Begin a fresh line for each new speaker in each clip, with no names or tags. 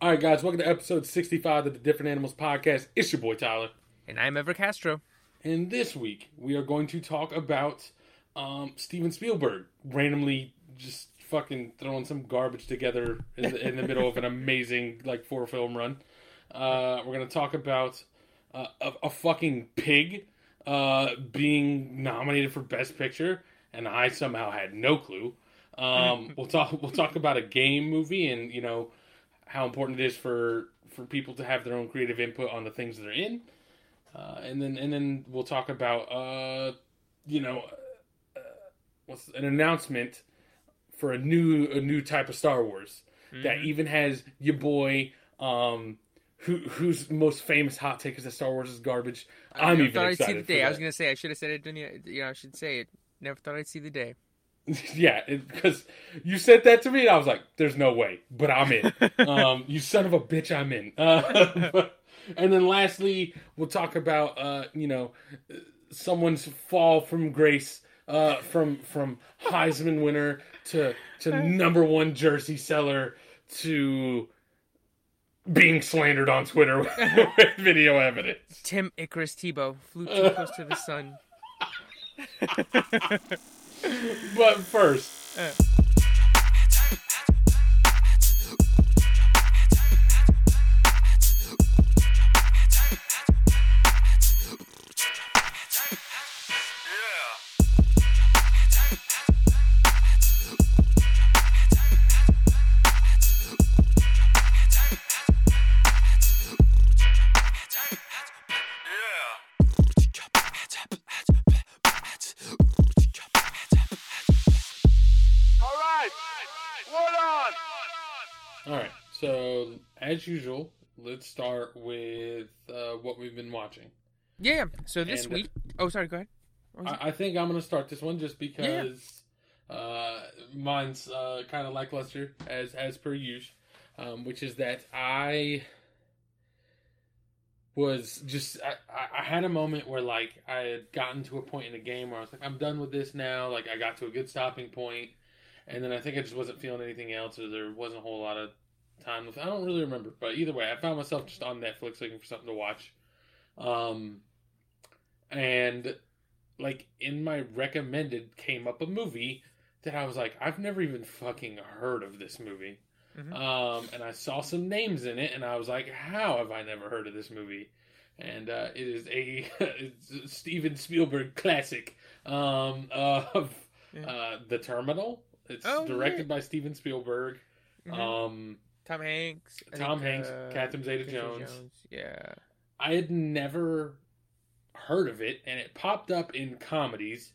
All right, guys, welcome to episode 65 of the Different Animals Podcast. It's your boy Tyler.
And I'm Ever Castro.
And this week, we are going to talk about um, Steven Spielberg randomly just fucking throwing some garbage together in the, in the middle of an amazing, like, four film run. Uh, we're going to talk about uh, a, a fucking pig uh, being nominated for Best Picture, and I somehow had no clue. Um, we'll talk. We'll talk about a game movie, and you know how important it is for for people to have their own creative input on the things that are in. Uh, and then and then we'll talk about uh, you know uh, what's an announcement for a new a new type of Star Wars that even has your boy um who whose most famous hot take is that Star Wars is garbage. I'm
never
even
thought I'd see the day. I was gonna say I should have said it. You know, I should say it. Never thought I'd see the day.
yeah, because you said that to me, and I was like, "There's no way," but I'm in. um, you son of a bitch, I'm in. Uh, and then lastly, we'll talk about uh, you know someone's fall from grace uh, from from Heisman winner to to number one jersey seller to being slandered on Twitter with video evidence.
Tim Icarus Tebow flew too close to the sun.
But first,
Uh,
usual, let's start with uh, what we've been watching.
yeah. So this
And-
week. Oh, sorry. Go ahead. What was it?
I, I think I'm going to start this one just because uh, mine's uh, kind of lackluster as as per usual, um, which is that I was just I, I- I had a moment where like I had gotten to a point in the game where I was like I'm done with this now. Like I got to a good stopping point, and then I think I just wasn't feeling anything else, or there wasn't a whole lot of time. With, I don't really remember, but either way, I found myself just on Netflix looking for something to watch. Um, and like in my recommended came up a movie that I was like, I've never even fucking heard of this movie.
Mhm.
Um, and I saw some names in it, and I was like, how have I never heard of this movie? And uh, it is a it's a Steven Spielberg classic um, of
Yeah.
uh, The Terminal. It's
Oh,
directed
yeah.
by Steven Spielberg.
Mhm.
Um,
Tom Hanks. I
Tom
think,
Hanks,
uh,
Catherine Zeta
Catherine
Jones.
Yeah.
I had never heard of it, and it popped up in comedies,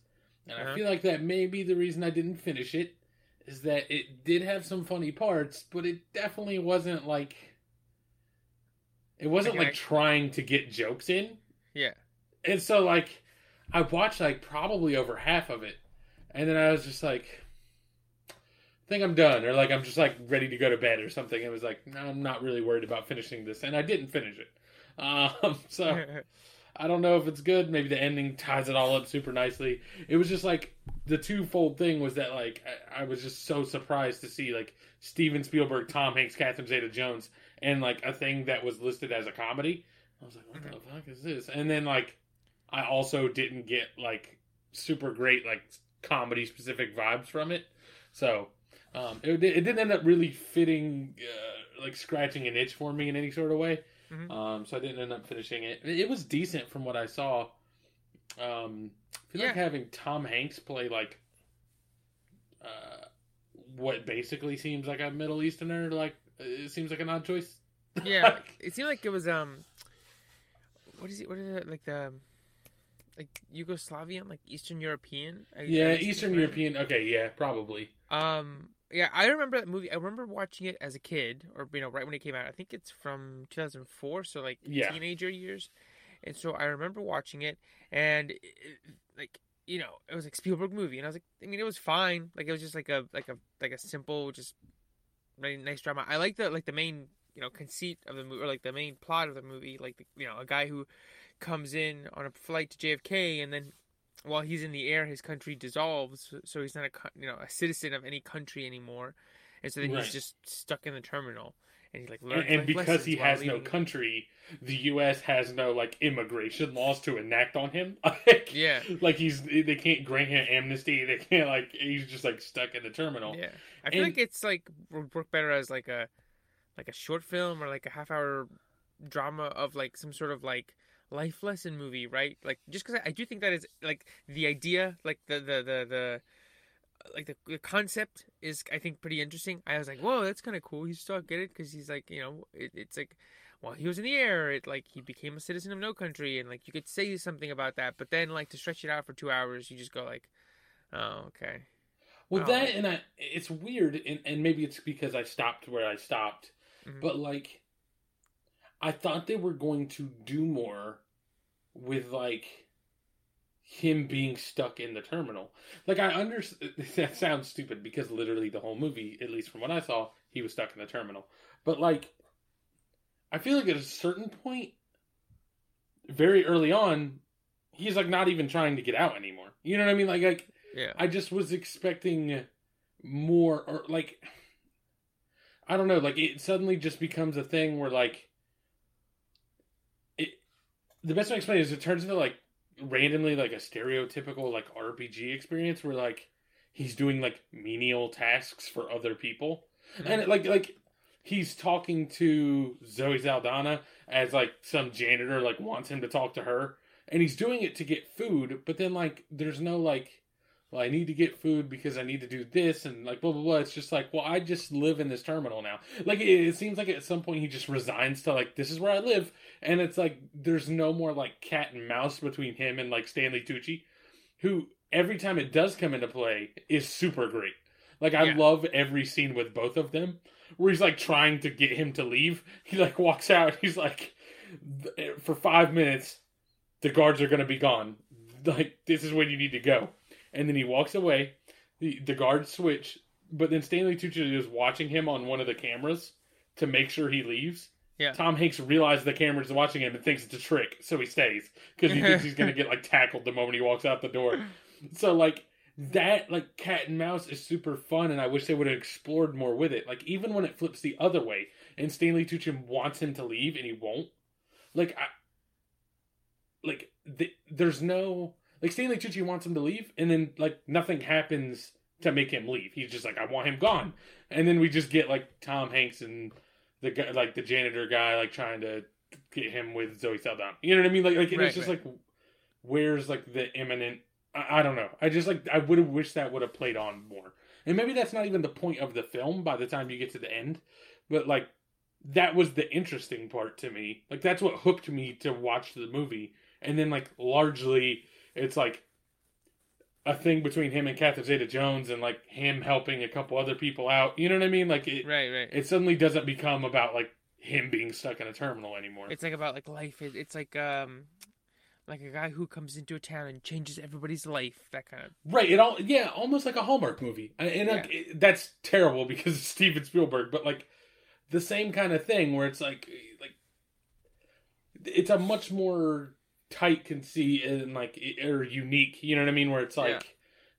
and I
Uh-huh.
feel like that may be the reason I didn't finish it. Is that it did have some funny parts, but it definitely wasn't like it wasn't
Like
trying to get jokes in,
Yeah.
and so like I watched like probably over half of it, and then I was just like, I think I'm done, or like I'm just like ready to go to bed or something. It was like no, I'm not really worried about finishing this, and I didn't finish it. Um, so I don't know if it's good. Maybe the ending ties it all up super nicely. It was just like the twofold thing was that like I, I was just so surprised to see like Steven Spielberg, Tom Hanks, Catherine Zeta-Jones, and like a thing that was listed as a comedy. I was like, what the fuck is this? And then like I also didn't get like super great like comedy specific vibes from it. So um, it, it didn't end up really fitting uh, like scratching an itch for me in any sort of way.
Mhm.
Um, so I didn't end up finishing it. It was decent from what I saw. Um, I feel like having Tom Hanks play like uh, what basically seems like a Middle Easterner, like it seems like an odd choice.
yeah. It seemed like it was um. What is it? What is it like the like Yugoslavian, like Eastern European? I-
yeah,
I-
Eastern? European. Okay, yeah, probably.
Um, yeah, I remember that movie. I remember watching it as a kid, or you know, right when it came out. I think it's from 2004, so like
Yeah.
teenager years. And so I remember watching it, and it, like you know, it was like Spielberg movie, and I was like, I mean, it was fine. Like it was just like a like a like a simple, just really nice drama. I like the like the main you know conceit of the movie, or like the main plot of the movie, like the, you know, a guy who comes in on a flight to JFK, and then while he's in the air, his country dissolves, so he's not a you know a citizen of any country anymore, and so then
Right.
he's just stuck in the terminal. and he like
and, and because he has no country, the U.S. has no like immigration laws to enact on him. like,
Yeah.
like he's they can't grant him amnesty. They can't like he's just like stuck in the terminal.
Yeah, I feel
And-
like it's like would work better as like a like a short film or like a half hour drama of like some sort of like life lesson movie, right? Like just because I, I do think that is like the idea, like the the the the like the, the concept is I think pretty interesting. I was like, whoa, that's kind of cool. He's still get it because he's like you know it, it's like. While he was in the air, it like he became a citizen of no country, and like you could say something about that, but then like to stretch it out for two hours, you just go like, "Oh, okay."
Well,
Oh.
that and I, it's weird, and, and maybe it's because I stopped where I stopped,
Mhm.
but like, I thought they were going to do more with like him being stuck in the terminal. Like, I understand that sounds stupid because literally the whole movie, at least from what I saw, he was stuck in the terminal. But like, I feel like at a certain point, very early on, he's like not even trying to get out anymore. You know what I mean? Like, like
Yeah.
I just was expecting more, or like, I don't know, like it suddenly just becomes a thing where like. The best way to explain it is it turns into like randomly like a stereotypical like RPG experience where like he's doing like menial tasks for other people, mm-hmm. and like like he's talking to Zoe Saldana as like some janitor like wants him to talk to her, and he's doing it to get food, but then like there's no like well, I need to get food because I need to do this and like blah blah blah. It's just like, well, I just live in this terminal now. Like it, it seems like at some point he just resigns to like this is where I live, and it's like there's no more like cat and mouse between him and like Stanley Tucci, who every time it does come into play is super great. Like I
Yeah.
love every scene with both of them where he's like trying to get him to leave. He like walks out. He's like, for five minutes, the guards are gonna be gone. Like this is when you need to go and then he walks away. The the guards switch, but then Stanley Tucci is watching him on one of the cameras to make sure he leaves.
Yeah.
Tom Hanks realizes the camera's watching him and thinks it's a trick, so he stays because he thinks he's gonna get like tackled the moment he walks out the door. So like that like cat and mouse is super fun, and I wish they would have explored more with it. Like even when it flips the other way, and Stanley Tucci wants him to leave and he won't. Like I, like the, there's no like Stanley Tucci wants him to leave, and then like nothing happens to make him leave. He's just like, I want him gone, and then we just get like Tom Hanks and the guy, like the janitor guy, like trying to get him with Zoe Saldana. You know what I mean? Like, like
Right,
it's just like, where's like the imminent? I, I don't know. I just like I would have wished that would have played on more, and maybe that's not even the point of the film by the time you get to the end, but like that was the interesting part to me. Like that's what hooked me to watch the movie, and then like largely it's like a thing between him and Catherine Zeta Jones and like him helping a couple other people out. You know what I mean? Like it,
Right, right.
it suddenly doesn't become about like him being stuck in a terminal anymore.
It's like about like life. It's like um, like a guy who comes into a town and changes everybody's life. That kind of.
right. It all yeah, almost like a Hallmark movie, and, and like, it- that's terrible because it's Steven Spielberg, but like the same kind of thing where it's like like it's a much more tight can see and like or unique. You know what I mean? Where it's like
Yeah.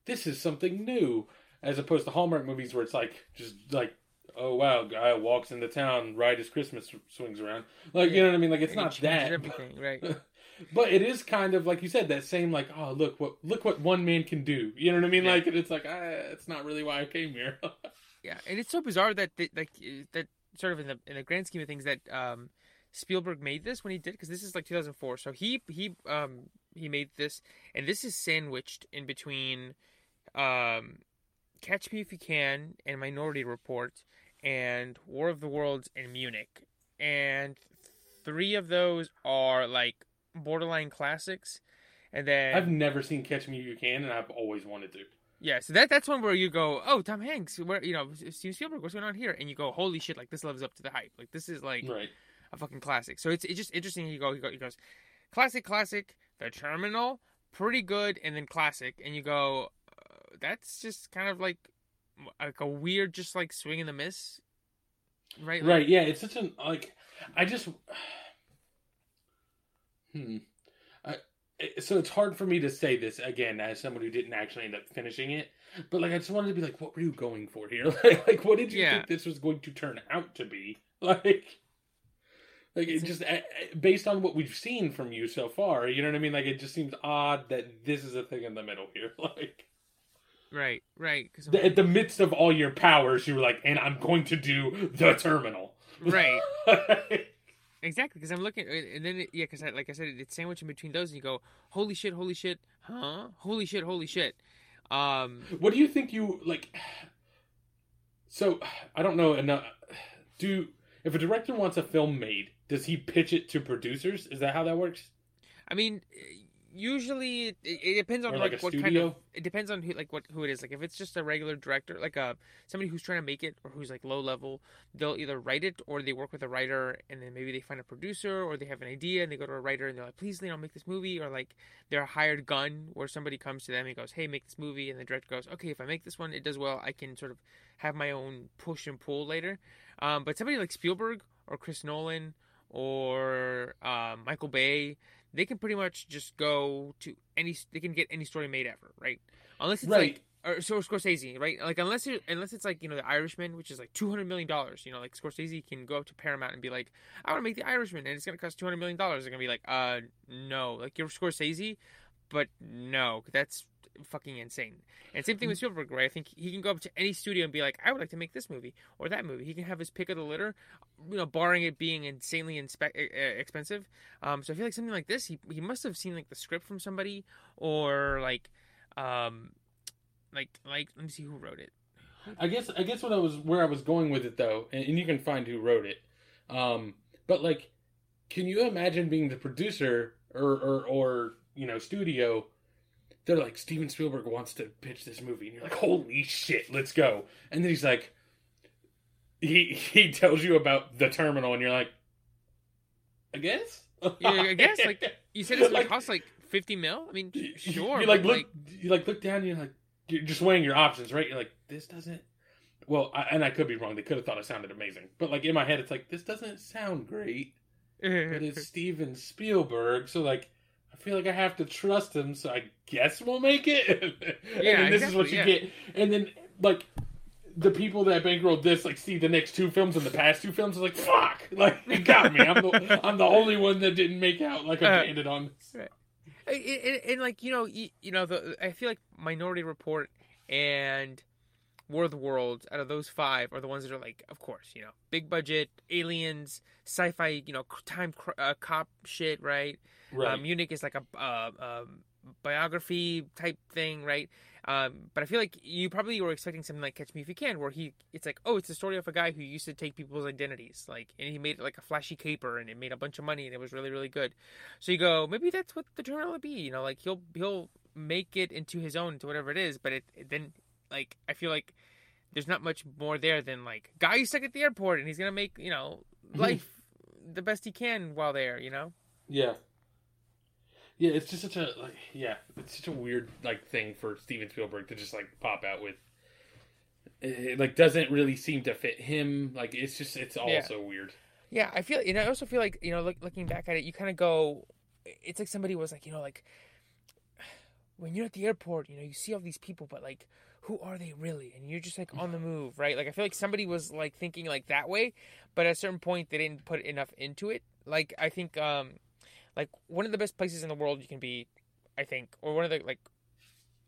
this is something new, as opposed to Hallmark movies where it's like just like. Oh wow! Guy walks into town right as Christmas swings around. Like you know what I mean? Like it's
and
not that.
Everything, right?
But it is kind of like you said that same like oh look what look what one man can do. You know what I mean?
Yeah.
Like it's like ah, it's not really why I came here.
Yeah, and it's so bizarre that that like uh, that sort of in the in the grand scheme of things that um Spielberg made this when he did because this is like 2004. So he he um he made this and this is sandwiched in between um Catch Me If You Can and Minority Report and War of the Worlds and Munich. And three of those are like borderline classics. And then
I've never seen Catch Me If You Can, and I've always wanted to.
yeah, so that that's one where you go, oh, Tom Hanks, where you know Steven Spielberg, what's going on here? And you go, holy shit, like this lives up to the hype. Like this is like
Right.
A fucking classic. So it's it's just interesting. You go, he go, he goes, classic, classic, The Terminal, pretty good, and then classic, and you go, uh, that's just kind of like like a weird, just like swing and the miss, right? Like,
Right. Yeah. It's such an like. I just. Hmm. I, so it's hard for me to say this again as someone who didn't actually end up finishing it, but like I just wanted to be like, what were you going for here? like, like what did you
Yeah.
think this was going to turn out to be? like, like it just uh, based on what we've seen from you so far. You know what I mean? Like it just seems odd that this is a thing in the middle here. Like
Right, right. Cause
the, at the midst of all your powers, you were like, and I'm going to do the terminal.
right. Exactly, because I'm looking, and then it, yeah, because like I said, it's sandwiched in between those, and you go, "Holy shit, holy shit, huh? Holy shit, holy shit." Um,
what do you think you like? So I don't know enough. Do if a director wants a film made, does he pitch it to producers? Is that how that works?
I mean, usually it, it depends on like,
like
what kind of. It depends on who, like what who it is. Like if it's just a regular director, like a somebody who's trying to make it or who's like low level, they'll either write it or they work with a writer, and then maybe they find a producer or they have an idea and they go to a writer and they're like, please, you know, make this movie, or like they're a hired gun where somebody comes to them and goes, hey, make this movie, and the director goes, okay, if I make this one, it does well, I can sort of have my own push and pull later. Um, but somebody like Spielberg or Chris Nolan or um, Michael Bay, they can pretty much just go to any. They can get any story made ever, right? Unless it's
Right.
like or so Scorsese, right? Like unless it, unless it's like you know the Irishman, which is like two hundred million dollars. You know, like Scorsese can go up to Paramount and be like, I want to make the Irishman, and it's gonna cost two hundred million dollars. They're gonna be like, uh, no, like you're Scorsese, but no, that's fucking insane. And same thing with Spielberg, right? I think he can go up to any studio and be like, I would like to make this movie or that movie. He can have his pick of the litter, you know, barring it being insanely inspe- expensive. Um, so I feel like something like this, he he must have seen like the script from somebody or like, um, like like let me see who wrote it.
I guess I guess what I was where I was going with it though, and, and you can find who wrote it. Um, but like, can you imagine being the producer or or, or you know studio? They're like Steven Spielberg wants to pitch this movie, and you're like, holy shit, let's go! And then he's like, he he tells you about the terminal, and you're like, I guess.
Yeah, I guess, like, You said it's
Like-
cost like fifty mil. I mean, sure.
You like look, you like look down. You're like, you're just weighing your options, right? You're like, this doesn't. Well, I, and I could be wrong. They could have thought it sounded amazing, but like in my head, it's like this doesn't sound great. But it's Steven Spielberg, so like, I feel like I have to trust him. So I guess we'll make it. and
Yeah,
then this is what you
exactly,
get. And then like. The people that bankrolled this like see the next two films and the past two films is like fuck like it got me I'm the I'm the only one that didn't make out like a
Uh,
on this.
and, and, and, like you know, you, you know, the, I feel like Minority Report and War of the Worlds out of those five are the ones that are like, of course, you know, big budget, aliens, sci-fi, you know, time cr- uh, cop shit, right?
Right
Uh, Munich is like a uh, um, biography type thing, right? Um, but I feel like you probably were expecting something like Catch Me If You Can, where he, it's like, oh, it's the story of a guy who used to take people's identities, like, and he made it like a flashy caper, and it made a bunch of money, and it was really, really good. So you go, maybe that's what the terminal will be, you know, like he'll he'll make it into his own, to whatever it is. But it, it then, like, I feel like there's not much more there than like guy who's stuck at the airport, and he's gonna make you know life the best he can while there, you know.
Yeah. Yeah, it's just such a like yeah, it's such a weird like thing for Steven Spielberg to just like pop out with. It, it, like doesn't really seem to fit him. Like it's just it's all
Yeah.
so weird.
Yeah, I feel, and I also feel like you know, look, looking back at it, you kind of go, it's like somebody was like, you know, like when you're at the airport, you know, you see all these people, but like, who are they really? And you're just like on the move, right? Like I feel like somebody was like thinking like that way, but at a certain point they didn't put enough into it. Like I think, um, like one of the best places in the world you can be, I think, or one of the like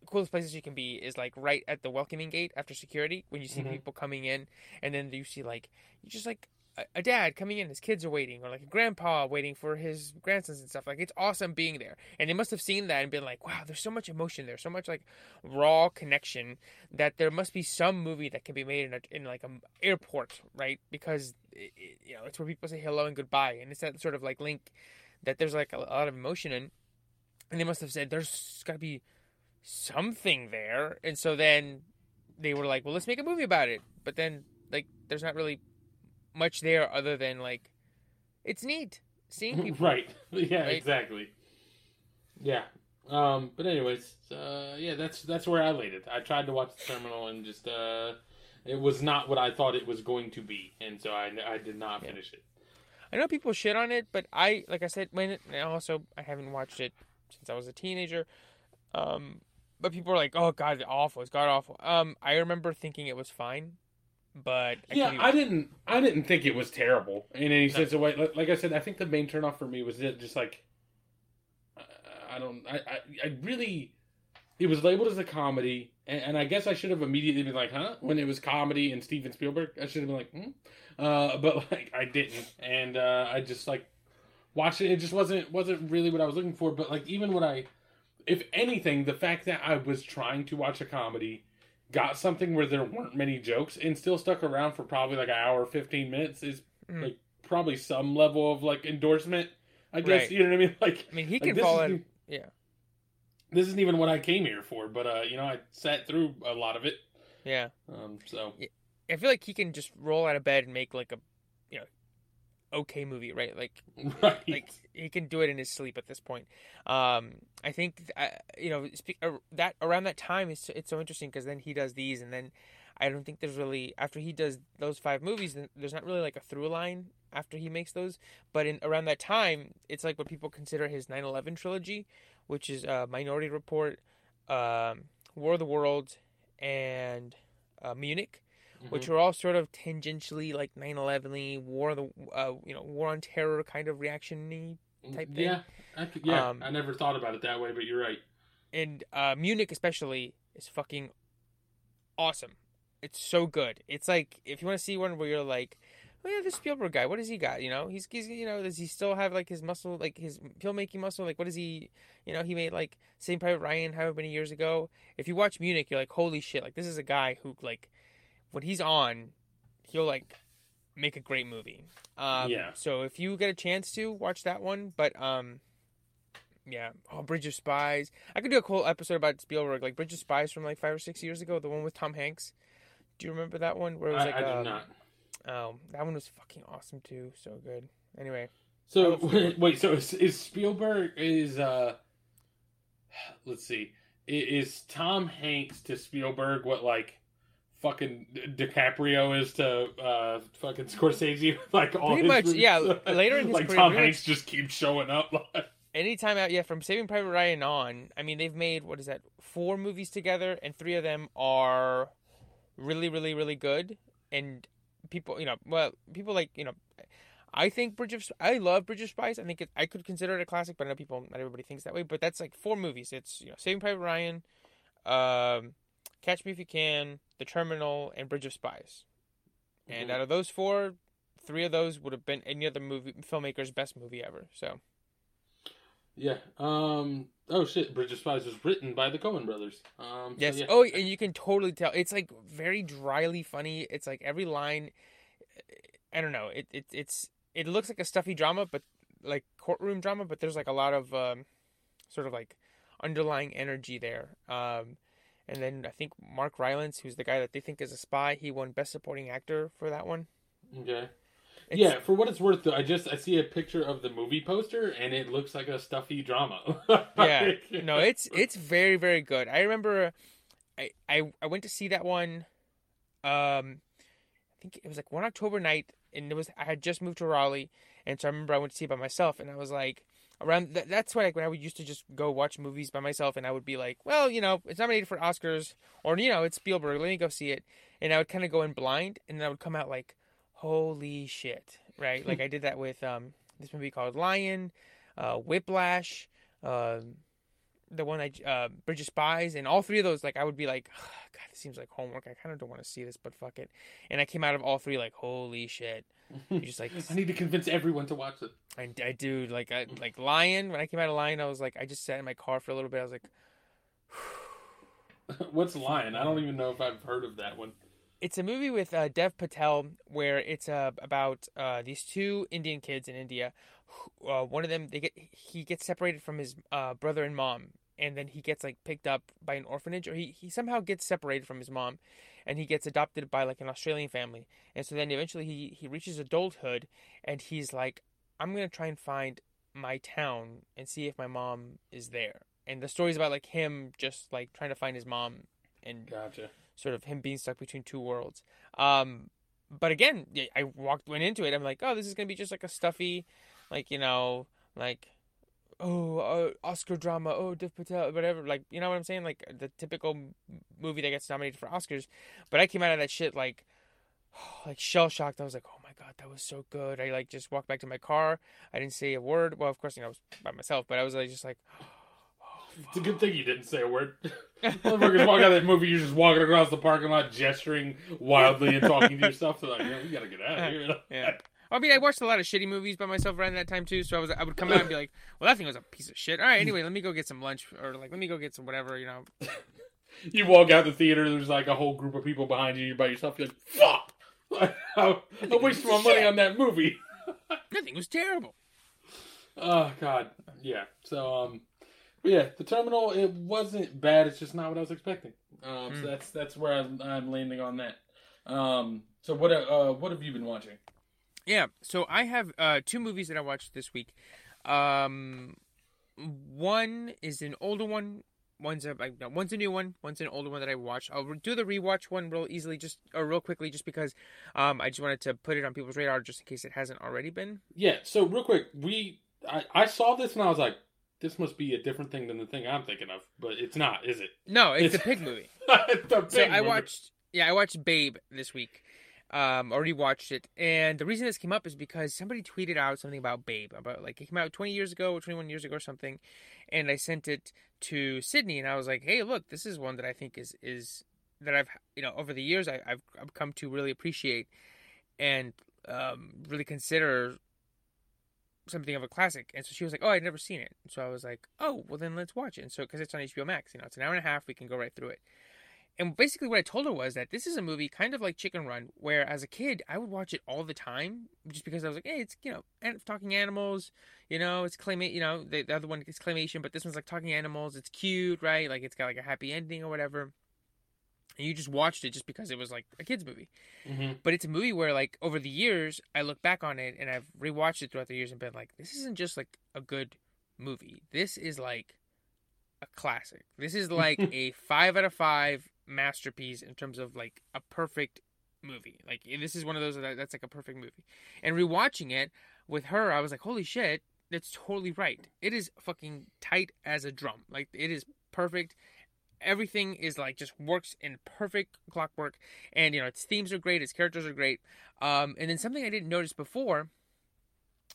coolest places you can be is like right at the welcoming gate after security when you see
Mhm.
people coming in, and then you see like you just like a, a dad coming in, his kids are waiting, or like a grandpa waiting for his grandsons and stuff. Like it's awesome being there, and they must have seen that and been like, "Wow, there's so much emotion there, so much like raw connection that there must be some movie that can be made in a, in like an airport, right? Because it- you know it's where people say hello and goodbye, and it's that sort of like link that there's like a, lot of emotion in, and they must have said there's got to be something there, and so then they were like, well, let's make a movie about it, but then like there's not really much there other than like it's neat seeing people.
right. Yeah,
Right?
exactly. Yeah. Um but anyways, uh yeah, that's that's where I laid it. I tried to watch the terminal and just uh it was not what I thought it was going to be, and so I, I did not
Yeah.
finish it.
I know people shit on it, but I like I said when and also I haven't watched it since I was a teenager. Um, but people are like, "Oh God, it's awful! It's god awful." Um, I remember thinking it was fine, but I
yeah, I didn't. I didn't think it was terrible in any sense of way. Like, I said, I think the main turnoff for me was that just like I- I don't. I, I, I really. It was labeled as a comedy, and, and I guess I should have immediately been like, "Huh?" When it was comedy and Steven Spielberg, I should have been like, "Hmm," uh, but like I didn't, and uh, I just like watched it. It just wasn't wasn't really what I was looking for. But like even when I, if anything, the fact that I was trying to watch a comedy got something where there weren't many jokes and still stuck around for probably like an hour, fifteen minutes is
Mhm.
like probably some level of like endorsement. I guess
Right.
you know what I mean. Like
I mean, he
like,
can fall in. Yeah,
This isn't even what I came here for, but uh, you know, I sat through a lot of it.
yeah.
Um, so
I feel like he can just roll out of bed and make like a, you know, okay movie, right? Like
right,
like he can do it in his sleep at this point. Um, I think uh, you know speak, uh, that around that time is it's so interesting because then he does these and then I don't think there's really after he does those five movies there's not really like a through line after he makes those. But in around that time, it's like what people consider his 9/11 trilogy, which is uh, Minority Report, um, War of the Worlds, and uh, Munich which are all sort of tangentially like 9/11, war of the uh, you know war on terror kind of reaction type thing.
Yeah, I could, yeah.
Um,
I never thought about it that way, but you're right.
and uh, Munich especially is fucking awesome. It's so good. It's like if you want to see one where you're like, oh yeah, this Spielberg guy, what does he got? You know, he's, he's you know, does he still have like his muscle, like his filmmaking muscle? Like what is he? You know, he made like Saving Private Ryan however many years ago. If you watch Munich, you're like, holy shit! Like this is a guy who like when he's on, he'll like make a great movie. Um,
Yeah.
So if you get a chance to watch that one, but um, yeah. Oh, Bridge of Spies. I could do a cool episode about Spielberg, like Bridge of Spies from like five or six years ago, the one with Tom Hanks. Do you remember that one? Where it was
I,
like,
I do
um,
not.
Oh, that one was fucking awesome too. So good. Anyway,
So wait, so is, is Spielberg is uh, let's see, is Tom Hanks to Spielberg what like fucking DiCaprio is to uh fucking Scorsese? like all
Pretty
his
much,
movies?
yeah, later in his
like
career,
Tom Hanks just keeps showing up. Like,
anytime out, yeah, from Saving Private Ryan on, I mean, they've made what is that? Four movies together, and three of them are really, really, really good. And people, you know, well, people like, you know, I think Bridge of, I love Bridge of Spies. I think it, I could consider it a classic, but I know people, not everybody thinks that way. But that's like four movies. It's you know, Saving Private Ryan, um, Catch Me If You Can, The Terminal, and Bridge of Spies. And
Mhm.
out of those four, three of those would have been any other movie filmmaker's best movie ever. So.
Yeah. Um. Oh shit! Bridge of Spies was written by the Coen brothers. Um. so
Yes.
yeah.
Oh, and you can totally tell. It's like very dryly funny. It's like every line. I don't know. It, it it's it looks like a stuffy drama, but like courtroom drama. But there's like a lot of um, sort of like underlying energy there. Um, and then I think Mark Rylance, who's the guy that they think is a spy, he won Best Supporting Actor for that one.
Okay.
It's,
yeah, for what it's worth, though, I just I see a picture of the movie poster and it looks like a stuffy drama.
yeah. No it's it's very very good. I remember I, I i went to see that one um i think it was like one october night and it was i had just moved to raleigh and so i remember i went to see it by myself and i was like around that, that's why like when i would used to just go watch movies by myself and i would be like well you know it's nominated for oscars or you know it's spielberg let me go see it. And i would kind of go in blind and then i would come out like holy shit right like i did that with um this movie called lion uh whiplash um the one I uh, Bridge of Spies, and all three of those, like I would be like, God, this seems like homework. I kind of don't want to see this, but fuck it. And I came out of all three like, holy shit! You just like,
I need to convince everyone to watch it.
I, I do like, I like Lion. When I came out of Lion, I was like, I just sat in my car for a little bit. I was like,
What's Lion? I don't even know if I've heard of that one.
It's a movie with uh, Dev Patel where it's uh, about uh, these two Indian kids in India. Uh, one of them, they get he gets separated from his uh, brother and mom, and then he gets like picked up by an orphanage, or he, he somehow gets separated from his mom, and he gets adopted by like an Australian family. And so then eventually he he reaches adulthood, and he's like, I'm gonna try and find my town and see if my mom is there. And the story's about like him just like trying to find his mom and
Gotcha.
Sort of him being stuck between two worlds. Um, but again, I walked went into it. I'm like, oh, this is gonna be just like a stuffy, like you know, like oh, uh, Oscar drama, oh, Dev Patel, whatever. Like you know what I'm saying? Like the typical movie that gets nominated for Oscars. But I came out of that shit like, like shell shocked. I was like, "Oh my god, that was so good!" I like just walked back to my car. I didn't say a word. Well, of course, you know, I was by myself, but I was like, just like,
It's a good thing you didn't say a word. Motherfuckers walk out of that movie, you're just walking across the parking lot, gesturing wildly and talking to yourself. They're like, yeah, we gotta get out of here.
yeah. I mean, I watched a lot of shitty movies by myself around that time too. So I was, I would come out and be like, "Well, that thing was a piece of shit." All right, anyway, let me go get some lunch, or like, let me go get some whatever, you know.
You walk out the theater, there's like a whole group of people behind you, you're by yourself, you're like, fuck! I, I wasted my money on that movie.
That thing was terrible.
Oh god, yeah. So um, but yeah, the terminal it wasn't bad. It's just not what I was expecting. Um,
Mm.
so that's that's where I'm, I'm landing on that. Um, so what uh what have you been watching?
Yeah, so I have uh, two movies that I watched this week. Um, one is an older one. One's a no, one's a new one. One's an older one that I watched. I'll do the rewatch one real easily, just or real quickly, just because um, I just wanted to put it on people's radar, just in case it hasn't already been.
Yeah. So real quick, we I, I saw this and I was like, this must be a different thing than the thing I'm thinking of, but it's not, is it?
No, it's,
It's-
a pig movie.
A
So I
movie.
watched, yeah, I watched Babe this week. Um, already watched it, and the reason this came up is because somebody tweeted out something about Babe, about like it came out 20 years ago or 21 years ago or something, and I sent it to Sydney, and I was like, hey, look, this is one that I think is is that I've you know over the years I, I've I've come to really appreciate and um, really consider something of a classic. And so she was like, "Oh, I'd never seen it." So I was like, "Oh, well then let's watch it." And so because it's on HBO Max, you know, it's an hour and a half, we can go right through it. And basically, what I told her was that this is a movie kind of like Chicken Run, where as a kid I would watch it all the time, just because I was like, "Hey, it's you know, talking animals, you know, it's claymate, you know, the, the other one is claymation, but this one's like talking animals. It's cute, right? Like it's got like a happy ending or whatever." And you just watched it just because it was like a kids movie.
Mhm.
but it's a movie where like over the years I look back on it and I've rewatched it throughout the years and been like this isn't just like a good movie. This is like a classic. This is like a 5 out of 5 masterpiece in terms of like a perfect movie. Like this is one of those that, that's like a perfect movie. And rewatching it with her I was like holy shit that's totally right. It is fucking tight as a drum. Like it is perfect everything is like just works in perfect clockwork and you know its themes are great its characters are great um and then something i didn't notice before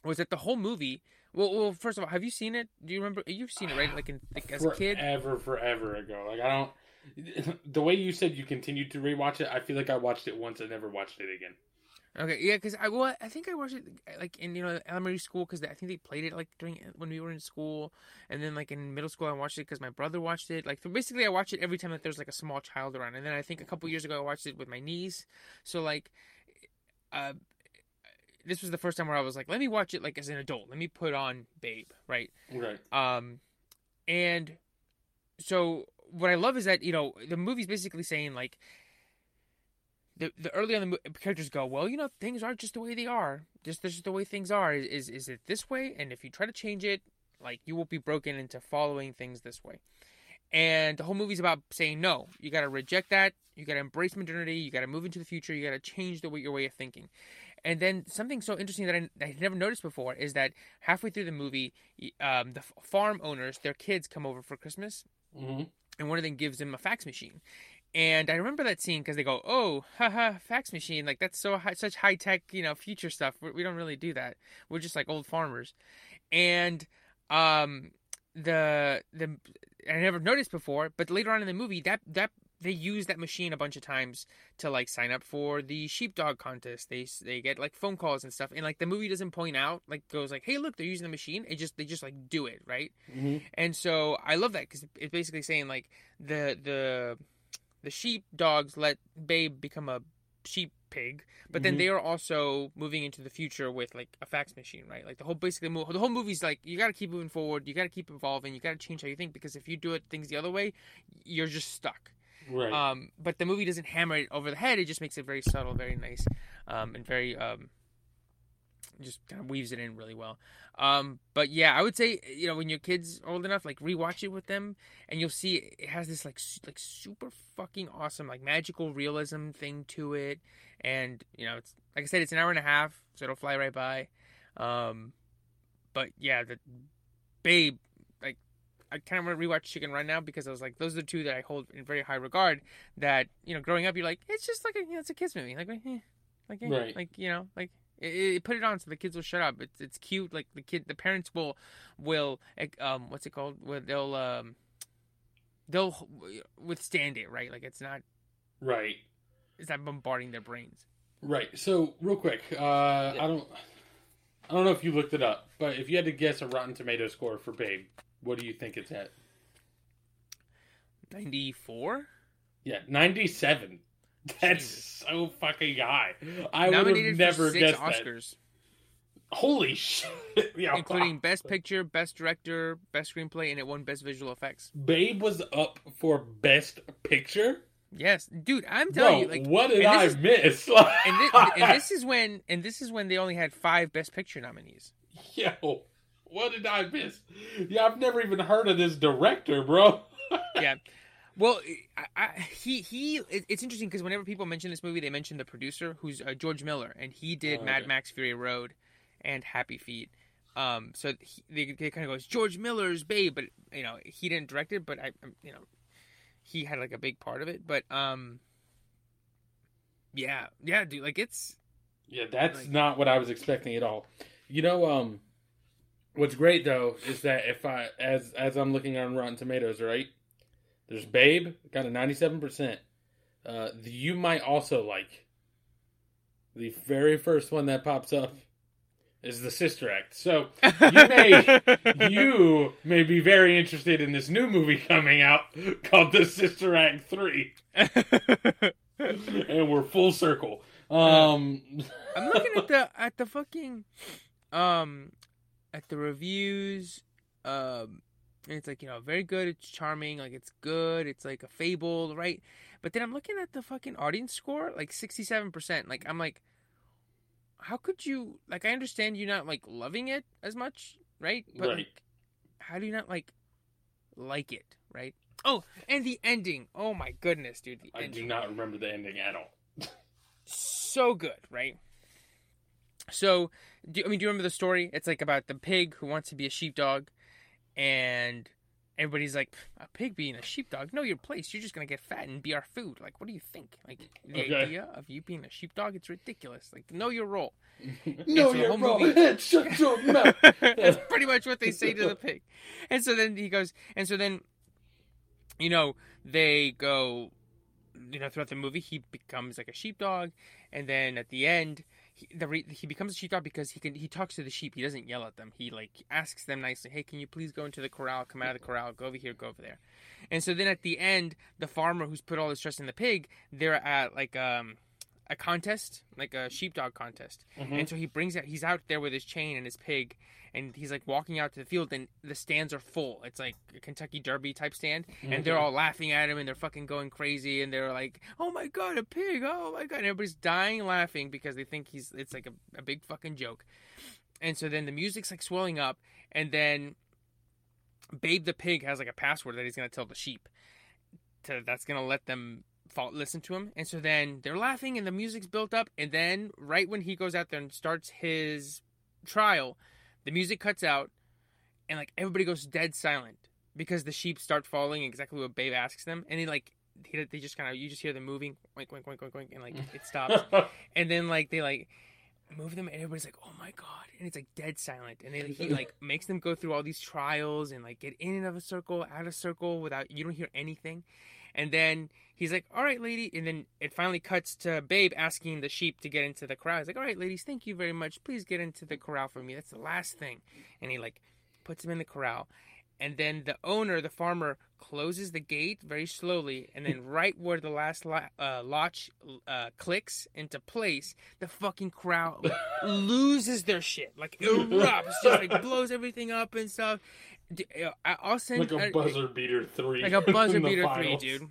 was that the whole movie well, well first of all have you seen it do you remember you've seen it right like in like as a kid
Forever, forever ago. Like I don't. The way you said you continued to rewatch it, I feel like I watched it once and never watched it again.
Okay yeah because i well i think i watched it like in you know elementary school because i think they played it like during when we were in school and then like in middle school i watched it because my brother watched it like basically i watched it every time that there's like a small child around and then i think a couple years ago i watched it with my niece so like uh this was the first time where I was like, let me watch it like as an adult. Let me put on Babe, right?
Right.
Um, and so what I love is that you know the movie's basically saying like the the early on the characters go, well, you know, things aren't just the way they are. Just this is the way things are. Is is is it this way? And if you try to change it, like you will be broken into following things this way. And the whole movie's about saying no. You got to reject that. You got to embrace modernity. You got to move into the future. You got to change the way your way of thinking. And then something so interesting that I, that I never noticed before is that halfway through the movie, um, the farm owners, their kids come over for Christmas,
hmm
and one of them gives them a fax machine. And I remember that scene because they go, "Oh, haha, fax machine! Like that's so high, such high tech, you know, future stuff. We, we don't really do that. We're just like old farmers." And um, the the I never noticed before, but later on in the movie, that that they use that machine a bunch of times to like sign up for the sheepdog contest. They they get like phone calls and stuff, and like the movie doesn't point out like goes like, "Hey, look, they're using the machine." It just they just like do it right.
hmm
And so I love that because it's basically saying like the the the sheep dogs let Babe become a sheep pig, but then
Mhm.
they are also moving into the future with like a fax machine, right? Like the whole basically the whole movie's like you got to keep moving forward, you got to keep evolving, you got to change how you think because if you do it things the other way, you're just stuck.
Right.
Um, but the movie doesn't hammer it over the head; it just makes it very subtle, very nice, um, and very um, just kind of weaves it in really well. Um, but yeah, I would say you know when your kid's old enough, like rewatch it with them, and you'll see it has this like su- like super fucking awesome like magical realism thing to it, and you know it's like I said, it's an hour and a half, so it'll fly right by. Um, but yeah, the Babe, like I kind of want to rewatch Chicken Run now because I was like, those are the two that I hold in very high regard. That you know, growing up, you're like, it's just like a, you know, it's a kids movie, like, eh, Like, eh,
Right.
like you know, like it, put it on so the kids will shut up. It's it's cute. Like the kid, the parents will will um what's it called? Will they'll um they'll withstand it, right? Like it's not
Right.
it's not bombarding their brains.
Right. So real quick, uh, I don't, I don't know if you looked it up, but if you had to guess a Rotten Tomato score for Babe, what do you think it's at?
Ninety four.
Yeah, ninety-seven. That's
Jesus.
so fucking high. I would have never guessed that.
Oscars,
Holy shit! yeah,
including
wow.
Best Picture, Best Director, Best Screenplay, and it won Best Visual Effects.
Babe was up for Best Picture.
Yes, dude, I'm telling
Bro,
you, like,
what did I
is-
miss?
and this, and this is when, and this is when they only had five Best Picture nominees.
Yo, what did I miss? Yeah, I've never even heard of this director, bro.
yeah. Well, I, I, he he. It's interesting because whenever people mention this movie, they mention the producer, who's uh, George Miller, and he did
Oh,
Mad. Max: Fury Road and Happy Feet. Um, so he, they, they kind of goes George Miller's Babe, but you know he didn't direct it, but I, um, you know, he had like a big part of it. But um, yeah, yeah, dude, like it's
Yeah, that's
Like-
not what I was expecting at all. You know, um, what's great though is that if I, as as I'm looking on Rotten Tomatoes, right? There's Babe, got a 97 percent. Uh, the you might also like. The very first one that pops up is the Sister Act. So you may you may be very interested in this new movie coming out called The Sister Act Three, and we're full circle. Um,
I'm looking at the at the fucking um at the reviews um and it's like you know very good. It's charming. Like it's good. It's like a fable right? But then I'm looking at the fucking audience score like 67% like I'm like how could you like I understand you not like loving it as much right? But
Right.
like how do you not like like it right? Oh and the ending. Oh my goodness dude the
I do not remember the ending at all.
so good, right? So, do, I mean, do you remember the story? It's like about the pig who wants to be a sheepdog, and everybody's like, "A pig being a sheepdog? Know your place. You're just gonna get fat and be our food. Like, what do you think? Like, the
Okay.
idea of you being a sheepdog? It's ridiculous. Like, know your role."
no,
so the
you're
whole
wrong.
movie-
Shut your mouth.
That's pretty much what they say to the pig. And so then he goes, and so then, you know, they go, you know, throughout the movie, he becomes like a sheepdog, and then at the end, he, the re- he becomes a sheepdog because he can he talks to the sheep. He doesn't yell at them. He like asks them nicely, "Hey, can you please go into the corral? Come out of the corral. Go over here. Go over there." And so then at the end, the farmer who's put all this trust in the pig, they're at like um a contest, like a sheepdog contest.
Mhm.
And so he brings out, he's out there with his chain and his pig, and he's like walking out to the field, and the stands are full. It's like a Kentucky Derby type stand, and they're
Mhm.
all laughing at him, and they're fucking going crazy, and they're like, "Oh my god, a pig! Oh my god!" And everybody's dying laughing because they think he's it's like a, a big fucking joke. And so then the music's like swelling up, and then Babe the pig has like a password that he's gonna tell the sheep, to that's gonna let them fall, listen to him. And so then they're laughing, and the music's built up, and then right when he goes out there and starts his trial, the music cuts out, and like everybody goes dead silent because the sheep start following exactly what Babe asks them, and he like he, they just kind of you just hear them moving, wink, wink, wink, wink, wink, and like it stops, and then like they like move them, and everybody's like, oh my god, and it's like dead silent, and then he like makes them go through all these trials and like get in and out of a circle, out of circle without you don't hear anything, and then he's like, all right, lady, and then it finally cuts to Babe asking the sheep to get into the corral. He's like, all right, ladies, thank you very much. Please get into the corral for me. That's the last thing, and he like puts them in the corral. And then the owner, the farmer, closes the gate very slowly, and then right where the last lo- uh, latch uh, clicks into place, the fucking crowd loses their shit, like erupts, just like blows everything up and stuff. Uh, I'll send
like a buzzer beater three.
like a buzzer beater three, dude.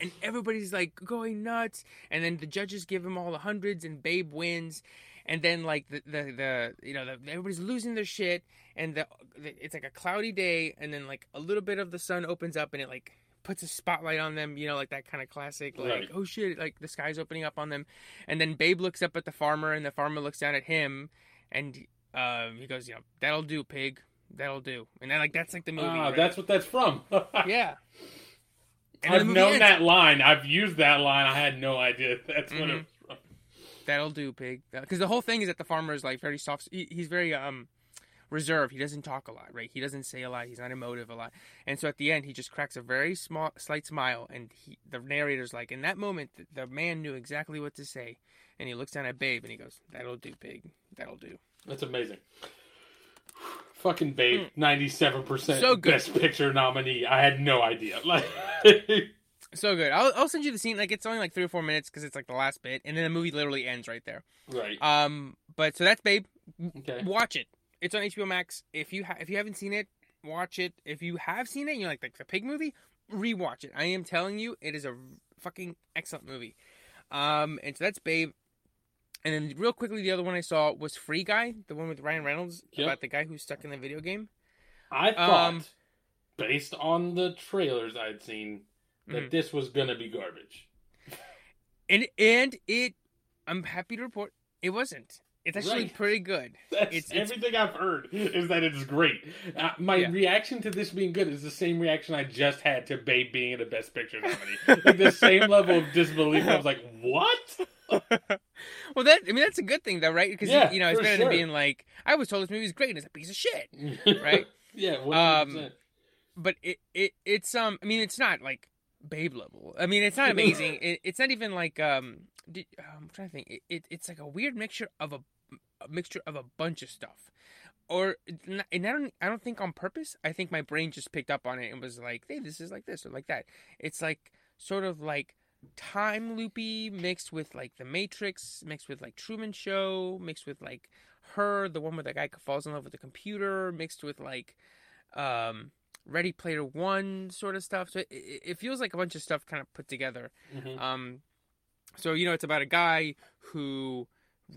And everybody's like going nuts, and then the judges give him all the hundreds, and Babe wins, and then like the the, the you know the, everybody's losing their shit, and the, the it's like a cloudy day, and then like a little bit of the sun opens up, and it like puts a spotlight on them, you know, like that kind of classic, like
Right.
oh shit, like the sky's opening up on them, and then Babe looks up at the farmer, and the farmer looks down at him, and uh, he goes, you know, that'll do, pig, that'll do, and then like that's like the movie.
Ah,
right?
that's what that's from.
yeah. And
I've known
ends.
that line. I've used that line. I had no idea that's what
Mhm.
it was from.
That'll do, pig. Because the whole thing is that the farmer is like very soft. He, he's very um reserved. He doesn't talk a lot, right? He doesn't say a lot. He's not emotive a lot. And so at the end, he just cracks a very small, slight smile, and he, the narrator's like, in that moment, the, the man knew exactly what to say, and he looks down at Babe and he goes, "That'll do, pig. That'll do."
That's amazing. Fucking Babe, ninety-seven percent.
So good.
Best Picture nominee. I had no idea. Like,
So good. I'll, I'll send you the scene. Like it's only like three or four minutes because it's like the last bit, and then the movie literally ends right there.
right?
Um, but so that's Babe.
Okay.
Watch it. It's on HBO Max. If you ha- if you haven't seen it, watch it. If you have seen it, and you're like like the pig movie, rewatch it. I am telling you, it is a fucking excellent movie. Um, and so that's Babe. And then real quickly, the other one I saw was Free Guy, the one with Ryan Reynolds
Yep.
about the guy who's stuck in the video game.
I thought,
Um,
based on the trailers I'd seen, that
Mhm.
this was gonna be garbage.
And and it, I'm happy to report, it wasn't. It's actually
Right.
pretty good.
That's
It's- it's-
everything I've heard is that it's great. Uh, my
Yeah.
reaction to this being good is the same reaction I just had to Babe being in a Best Picture nominee. like the same level of disbelief. I was like, "What?"
Well, that I mean that's a good thing though, right? Because
Yeah,
you know it's better
sure.
than being like, I was told this movie was great and it's a piece of shit. Right?
yeah. 100%.
Um, But it, it it's um I mean it's not like Babe level. I mean it's not amazing. it, it's not even like um, did, um I'm trying to think. It, it it's like a weird mixture of a, a mixture of a bunch of stuff. Or and I don't I don't think on purpose. I think my brain just picked up on it and was like, "Hey, this is like this or like that." It's like sort of like time loopy mixed with like the Matrix, mixed with like Truman Show, mixed with like her, the one where the guy falls in love with the computer, mixed with like um Ready Player One sort of stuff. So it, it feels like a bunch of stuff kind of put together.
Mhm.
Um, so you know, it's about a guy who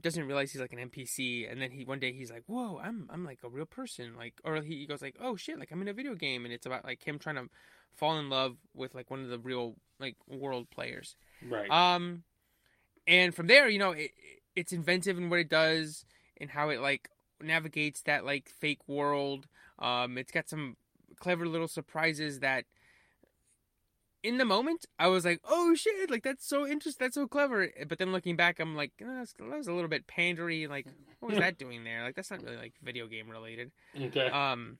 doesn't realize he's like an NPC, and then he one day he's like, "Whoa, I'm I'm like a real person," like, or he goes like, "Oh shit, like I'm in a video game," and it's about like him trying to fall in love with like one of the real like world players.
right.
Um, and from there, you know, it, it's inventive in what it does and how it like navigates that like fake world. Um, it's got some clever little surprises that, in the moment, I was like, "Oh shit! Like that's so interesting. That's so clever." But then looking back, I'm like, "Eh, that's- "That was a little bit pandery. Like, what was that doing there? Like, that's not really like video game related."
okay.
Um,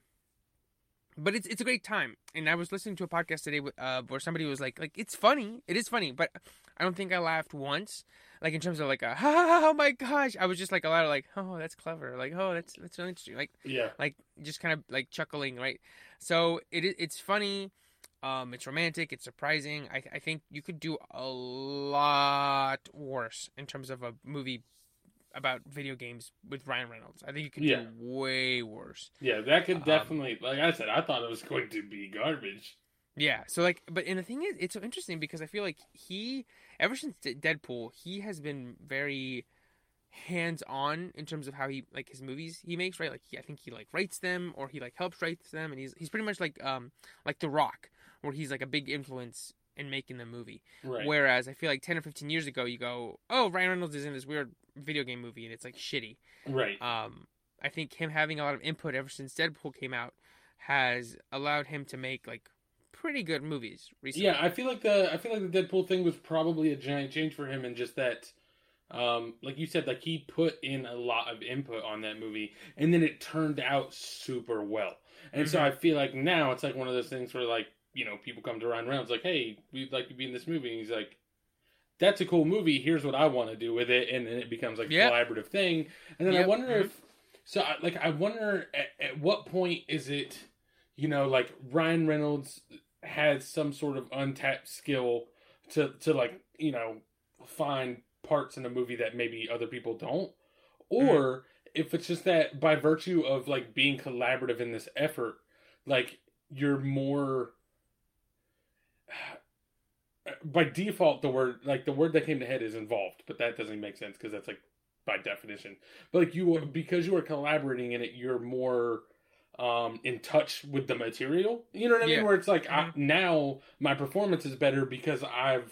but it's it's a great time, and I was listening to a podcast today with- uh, where somebody was like, like it's funny, it is funny, but I don't think I laughed once, like in terms of like a ha ha, ha oh my gosh, I was just like a lot of like oh that's clever, like oh that's that's really interesting, like
yeah.
like just kind of like chuckling, right? So it it's funny, um, it's romantic, it's surprising. I I think you could do a lot worse in terms of a movie about video games with Ryan Reynolds. I think you could
Yeah.
do way worse.
Yeah. That could
Um,
definitely. Like I said, I thought it was going to be garbage.
Yeah. So like, but and the thing is, it's so interesting because I feel like he, ever since Deadpool, he has been very hands on in terms of how he like his movies he makes. Right. Like he, I think he like writes them or he like helps write them, and he's he's pretty much like um like The Rock, where he's like a big influence in making the movie.
Right.
Whereas I feel like ten or fifteen years ago, you go, oh, Ryan Reynolds is in this weird video game movie, and it's like shitty.
right.
Um, I think him having a lot of input ever since Deadpool came out has allowed him to make like pretty good movies recently.
Yeah, I feel like the I feel like the Deadpool thing was probably a giant change for him, and just that, um, like you said, like he put in a lot of input on that movie, and then it turned out super well. And so
Mhm.
I feel like now it's like one of those things where like you know people come to Ryan Reynolds like, hey, we'd like to be in this movie, and he's like. That's a cool movie. Here's what I want to do with it, and then it becomes like a collaborative thing. And then I
Yep.
wonder
Mhm.
if, so I- like I wonder at, at what point is it, you know, like Ryan Reynolds has some sort of untapped skill to to like you know find parts in a movie that maybe other people don't or if it's just that by virtue of like being collaborative in this effort like you're more by default the word like the word that came to head is involved but that doesn't make sense because that's like by definition. But like you because you are collaborating in it you're more um in touch with the material. You know what i mean?
Yeah.
where it's like I, now my performance is better because i've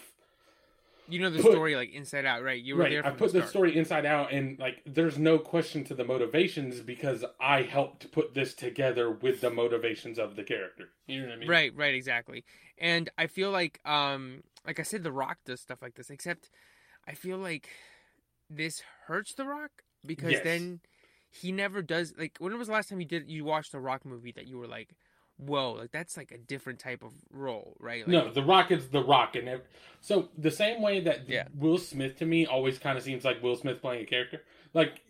you know the
put-
story like inside out, right? You were
right.
there
i put
the,
the story inside out and like there's no question to the motivations because i helped put this together with the motivations of the character. You know what i mean?
Right, right, exactly. And I feel like, um, like I said, The Rock does stuff like this. Except, I feel like this hurts The Rock because
Yes.
then he never does like when was the last time you did you watched a Rock movie that you were like, whoa, like that's like a different type of role, right? Like,
no, The Rock is The Rock, and ev- so the same way that
Yeah.
Will Smith to me always kind of seems like Will Smith playing a character, like.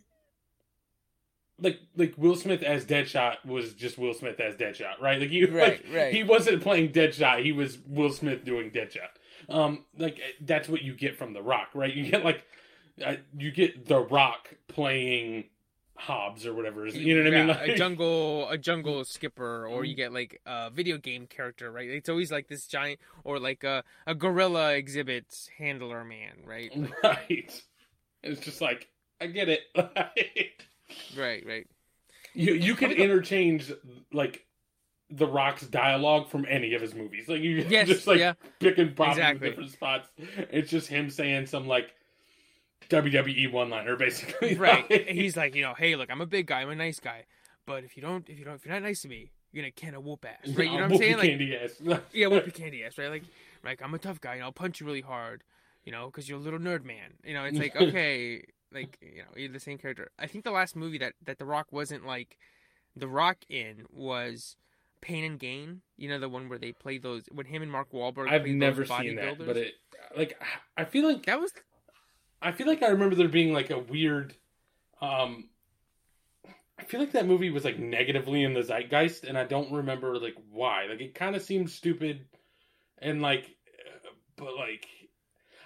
Like like Will Smith as Deadshot was just Will Smith as Deadshot, right? Like you,
Right,
like,
right.
He wasn't playing Deadshot; he was Will Smith doing Deadshot. Um, like that's what you get from The Rock, right? You get like, uh, you get The Rock playing Hobbs or whatever. You know what I mean? Like,
a jungle, a jungle skipper, or you get like a video game character, right? It's always like this giant, or like a a gorilla exhibit handler man, right? Like,
right. It's just like I get it.
right, right.
you you could interchange like the Rock's dialogue from any of his movies. Like you
Yes,
just like
yeah.
pick and pop
Exactly.
in different spots. It's just him saying some like WWE one liner basically.
right.
Like-
he's like, you know, hey, look, I'm a big guy, I'm a nice guy, but if you don't, if you don't, if you're not nice to me, you're gonna can of whoop ass, right? You know what I'm saying? Like,
Candy ass.
yeah, whoop your candy ass, right? Like, like I'm a tough guy, and I'll punch you really hard, you know, because you're a little nerd man. You know, it's like okay, like you know, you're the same character. I think the last movie that that The Rock wasn't like The Rock in was Pain and Gain. You know, the one where they play those when him and Mark Wahlberg.
I've never seen that,
bodybuilders.
but it like I feel like
that was
I feel like I remember there being like a weird um I feel like that movie was like negatively in the zeitgeist and I don't remember like why. Like it kind of seems stupid and like but like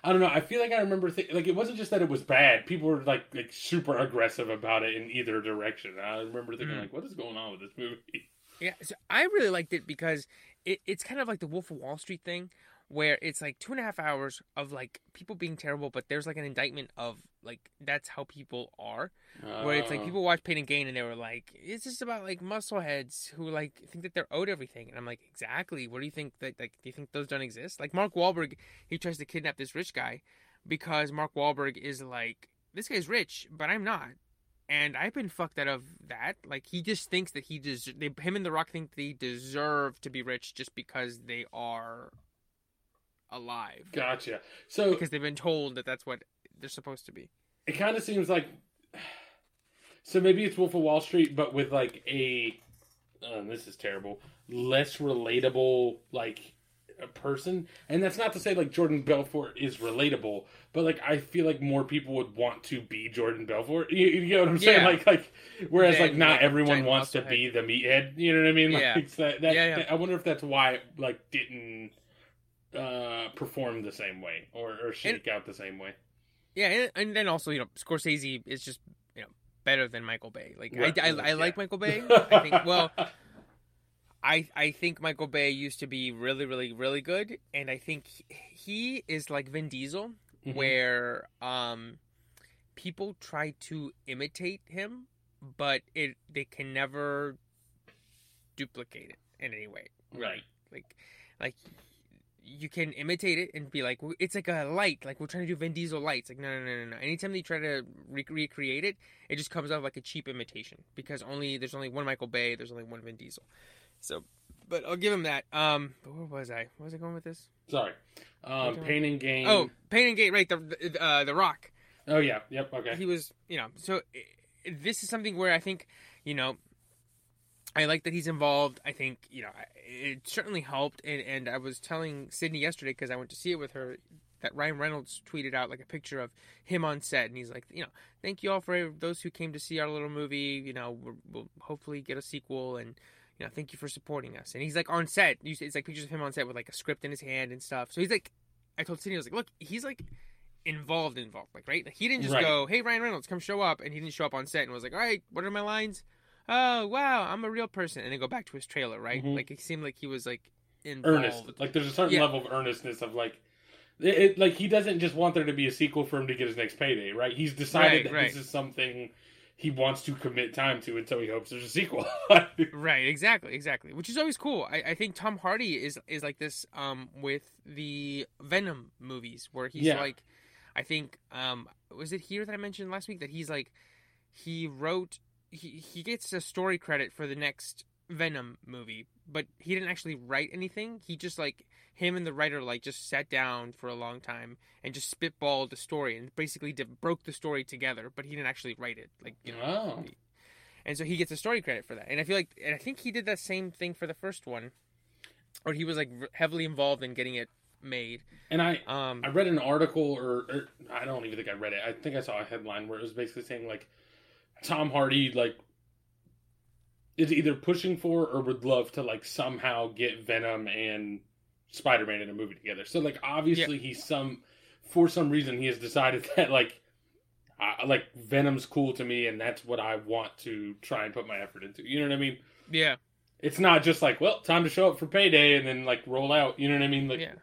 I don't know. I feel like I remember th- like it wasn't just that it was bad. People were like like super aggressive about it in either direction. I remember thinking
Mhm.
like what is going on with this movie?
Yeah, so I really liked it because it, it's kind of like the Wolf of Wall Street thing, where it's like two and a half hours of like people being terrible, but there's like an indictment of like that's how people are. Where it's like
Uh,
people watch Pain and Gain and they were like, it's just about like muscle heads who like think that they're owed everything, and I'm like, exactly. What do you think that like? Do you think those don't exist? Like Mark Wahlberg, he tries to kidnap this rich guy because Mark Wahlberg is like, this guy's rich, but I'm not. And I've been fucked out of that. Like he just thinks that he des- they, him and The Rock think they deserve to be rich just because they are alive.
Gotcha. So
Because they've been told that that's what they're supposed to be.
it kind of seems like so maybe it's Wolf of Wall Street, but with like a uh, this is terrible, less relatable like person. And that's not to say like Jordan Belfort is relatable, but like I feel like more people would want to be Jordan Belfort. You, you know what I'm saying?
Yeah.
Like like whereas like not
like,
everyone wants to
muscle
be the meathead. You know what I mean? Like
Yeah.
that, that,
Yeah, yeah.
that- I wonder if that's why it like didn't uh perform the same way or, or shake out the same way.
Yeah, and, and then also you know Scorsese is just you know better than Michael Bay. Like
Right,
I, I,
like,
I like
yeah.
Michael Bay. I think well, I I think Michael Bay used to be really really really good, and I think he, is like Vin Diesel,
Mhm.
where um people try to imitate him, but it they can never duplicate it in any way.
Right.
Like like you can imitate it and be like, it's like a light. Like we're trying to do Vin Diesel lights. Like no, no, no, no, no. Anytime they try to re- recreate it, it just comes out like a cheap imitation because only there's only one Michael Bay, there's only one Vin Diesel. So, but I'll give him that. Um, but where was I? Where was I going with this?
Sorry. Um. Pain and Gain.
Oh, Pain and Gain, right? The the, uh, the Rock.
Oh yeah. Yep. Okay.
He was, you know. So this is something where I think, you know, I like that he's involved. I think you know it certainly helped, and and I was telling Sydney yesterday because I went to see it with her that Ryan Reynolds tweeted out like a picture of him on set, and he's like, you know, thank you all for those who came to see our little movie. You know, we'll hopefully get a sequel, and you know, thank you for supporting us. And he's like on set. You see- It's like pictures of him on set with like a script in his hand and stuff. So he's like, I told Sydney, I was like, look, he's like involved, involved, like right. Like, he didn't just
Right.
go, hey Ryan Reynolds, come show up, and he didn't show up on set and was like, all right, what are my lines? Oh wow, I'm a real person, and then go back to his trailer, right?
Mhm.
Like it seemed like he was like involved.
Earnest. Like there's a certain
Yeah.
level of earnestness of like. It, it- like he doesn't just want there to be a sequel for him to get his next payday, right? He's decided
Right,
that
right.
this is something he wants to commit time to, and so he hopes there's a sequel.
Right, exactly, exactly. Which is always cool. I, I think Tom Hardy is is like this um with the Venom movies where he's
Yeah.
like I think um was it here that I mentioned last week that he's like he wrote he he gets a story credit for the next Venom movie, but he didn't actually write anything. He just like him and the writer like just sat down for a long time and just spitballed the story and basically did, broke the story together. But he didn't actually write it. Like you know,
Oh.
and so he gets a story credit for that. And I feel like, and I think he did that same thing for the first one, or he was like heavily involved in getting it made.
And I
Um,
I read an article, or, or I don't even think I read it. I think I saw a headline where it was basically saying like Tom Hardy like is either pushing for or would love to like somehow get Venom and Spider Man in a movie together. So like obviously he's some for some reason he has decided that like I, like Venom's cool to me and that's what I want to try and put my effort into. You know what I mean?
yeah,
It's not just like well time to show up for payday and then like roll out. You know what I mean? Like
yeah.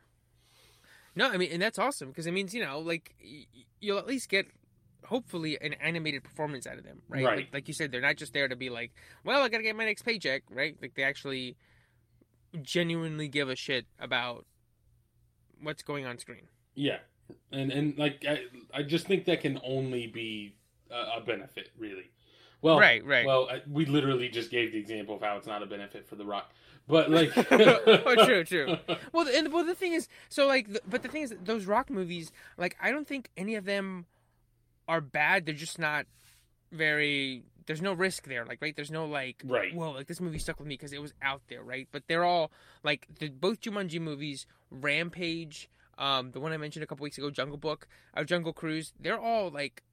No, I mean, and that's awesome because it means you know, like y- you'll at least get hopefully an animated performance out of them, right?
Right.
Like, like you said, they're not just there to be like, well, I gotta get my next paycheck, right? Like they actually genuinely give a shit about what's going on screen.
Yeah, and and like I, I just think that can only be a, a benefit, really. Well,
right, right.
Well, I, we literally just gave the example of how it's not a benefit for The Rock, but like,
Oh, true, true. Well, and well, the thing is, so like, the, but the thing is, those rock movies, like, I don't think any of them are bad. They're just not very. There's no risk there, like, right? There's no like,
Right.
Whoa, like this movie stuck with me because it was out there, right? But they're all like the both Jumanji movies, Rampage, um, the one I mentioned a couple weeks ago, Jungle Book, uh, Jungle Cruise. They're all like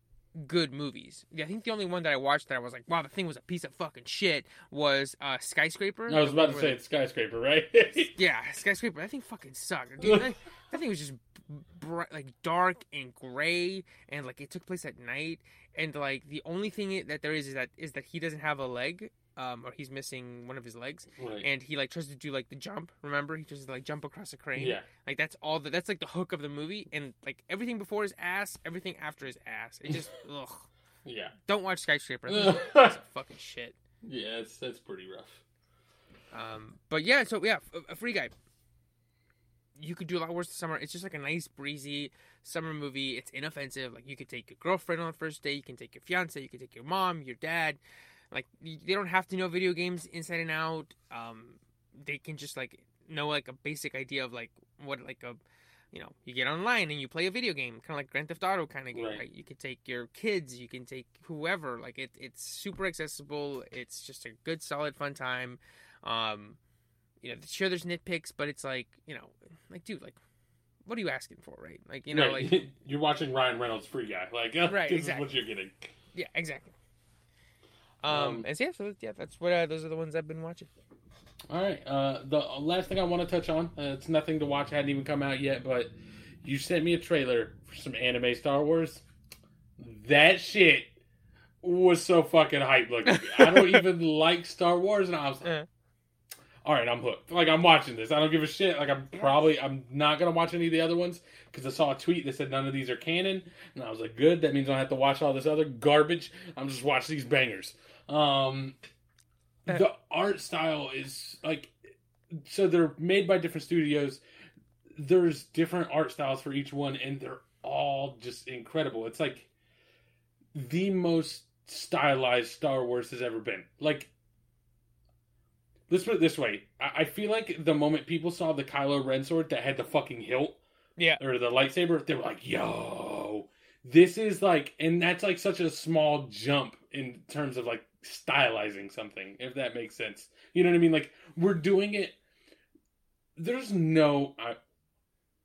good movies. I think the only one that I watched that I was like, wow, the thing was a piece of fucking shit was uh, Skyscraper.
I was about to say it's skyscraper, right?
yeah, skyscraper. That thing fucking sucked, dude. that, that thing was just bright, like dark and gray, and like it took place at night. And like the only thing that there is is that is that he doesn't have a leg, um, or he's missing one of his legs,
right.
and he like tries to do like the jump. Remember, he tries to like jump across a crane.
Yeah,
Like that's all. The, that's like the hook of the movie, and like everything before his ass, everything after his ass. It just ugh.
yeah,
Don't watch skyscraper. I think it's a fucking shit.
yeah. That's that's pretty rough.
Um, but yeah, so yeah, a, a free guy. You could do a lot worse this summer. It's just like a nice breezy summer movie. It's inoffensive. Like you could take your girlfriend on the first day. You can take your fiance. You can take your mom, your dad. Like they don't have to know video games inside and out. Um, they can just like know like a basic idea of like what like a you know you get online and you play a video game kind of like Grand Theft Auto kind of game
Right.
right. you can take your kids you can take whoever like it, it's super accessible it's just a good solid fun time um you know sure there's nitpicks but it's like you know like dude like what are you asking for right like you know
right.
like
you're watching Ryan Reynolds Free Guy, like uh,
Right,
this
exactly.
is what you're getting.
yeah exactly um,
Um,
and so yeah so yeah that's what uh, those are the ones I've been watching
All right. Uh, the last thing I want to touch on, uh, it's nothing to watch, hadn't even come out yet, but you sent me a trailer for some anime Star Wars. That shit was so fucking hype looking. I don't even like Star Wars, and I was like,
Uh.
All right, I'm hooked. Like, I'm watching this. I don't give a shit. Like, I'm probably, I'm not going to watch any of the other ones because I saw a tweet that said none of these are canon. And I was like, good. That means I don't have to watch all this other garbage. I'm just watch these bangers. Um, the art style is like so they're made by different studios there's different art styles for each one and they're all just incredible it's like the most stylized star wars has ever been like let's put it this way i, I feel like the moment people saw the kylo ren sword that had the fucking hilt
yeah
or the lightsaber, they were like, "Yo, this is like," and that's like such a small jump in terms of like stylizing something, if that makes sense. You know what I mean? Like we're doing it. There's no, I,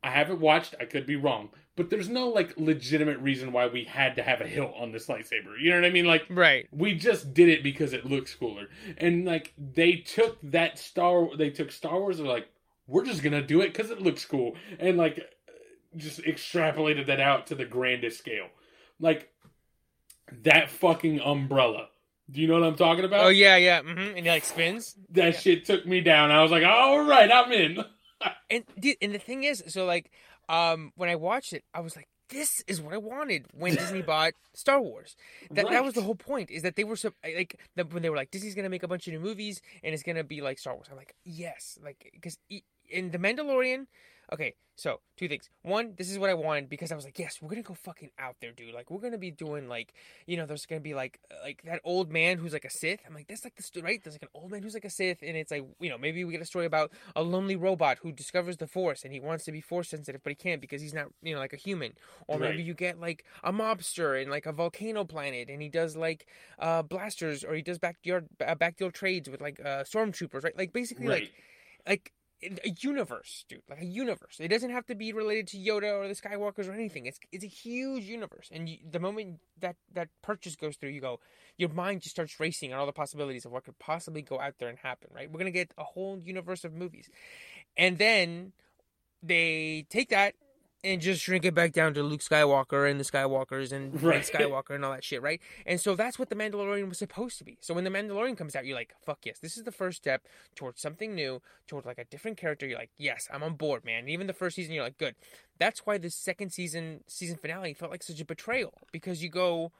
I haven't watched. I could be wrong, but there's no like legitimate reason why we had to have a hilt on this lightsaber. You know what I mean? Like
right
we just did it because it looks cooler and like they took that star they took star wars and were like we're just gonna do it because it looks cool and like just extrapolated that out to the grandest scale like that fucking umbrella do you know what i'm talking about
oh yeah yeah Mm-hmm. and he like spins
that
yeah.
shit took me down i was like all right i'm in
And dude, and the thing is, so like, um, when I watched it, I was like, this is what I wanted when Disney bought Star Wars. That that was the whole point. Is that they were so like the, when they were like Disney's gonna make a bunch of new movies and it's gonna be like Star Wars. I'm like, yes, like because in the Mandalorian. Okay, so two things. One, this is what I wanted because I was like, yes, we're gonna go fucking out there, dude. Like, we're gonna be doing like, you know, there's gonna be like, like that old man who's like a Sith. I'm like, that's like the right. There's like an old man who's like a Sith, and it's like, you know, maybe we get a story about a lonely robot who discovers the Force and he wants to be Force sensitive, but he can't because he's not, you know, like a human. Or maybe you get like a mobster in like a volcano planet, and he does like uh blasters, or he does backyard uh, backyard trades with like uh stormtroopers, right? Like basically like like a universe, dude. Like a universe. It doesn't have to be related to Yoda or the Skywalkers or anything. It's it's a huge universe, and you, the moment that that purchase goes through, you go, your mind just starts racing on all the possibilities of what could possibly go out there and happen. Right? We're gonna get a whole universe of movies, and then they take that and just shrink it back down to Luke Skywalker and the Skywalkers and
Right.
Skywalker and all that shit, right? And so that's what the Mandalorian was supposed to be. So when the Mandalorian comes out, you're like, fuck yes, this is the first step towards something new, towards like a different character. You're like, yes, I'm on board, man. And even the first season, you're like, good. That's why the second season season finale felt like such a betrayal because you go,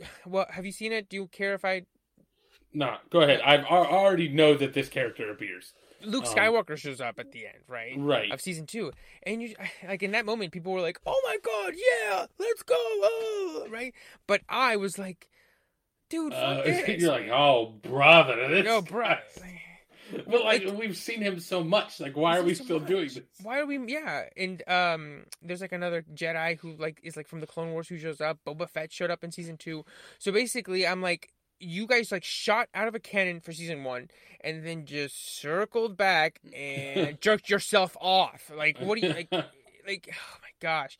well, have you seen it? Do you care if I?
Nah, go ahead. I've I already know that this character appears.
Luke
Um,
Skywalker shows up at the end, right?
Right.
Of season two, and you like in that moment, people were like, "Oh my god, yeah, let's go!" Oh, right? But I was like, "Dude,
Uh,
this."
you're like, oh, brother. This
no, bro.
But like,
Like-
we've seen him so much. Like, why are we
So
still doing this?
Why are we? Yeah, and um, there's like another Jedi who like is like from the Clone Wars who shows up. Boba Fett showed up in season two. So basically, I'm like, you guys like shot out of a cannon for season one, and then just circled back and jerked yourself off. Like, what do you like? like, oh my gosh.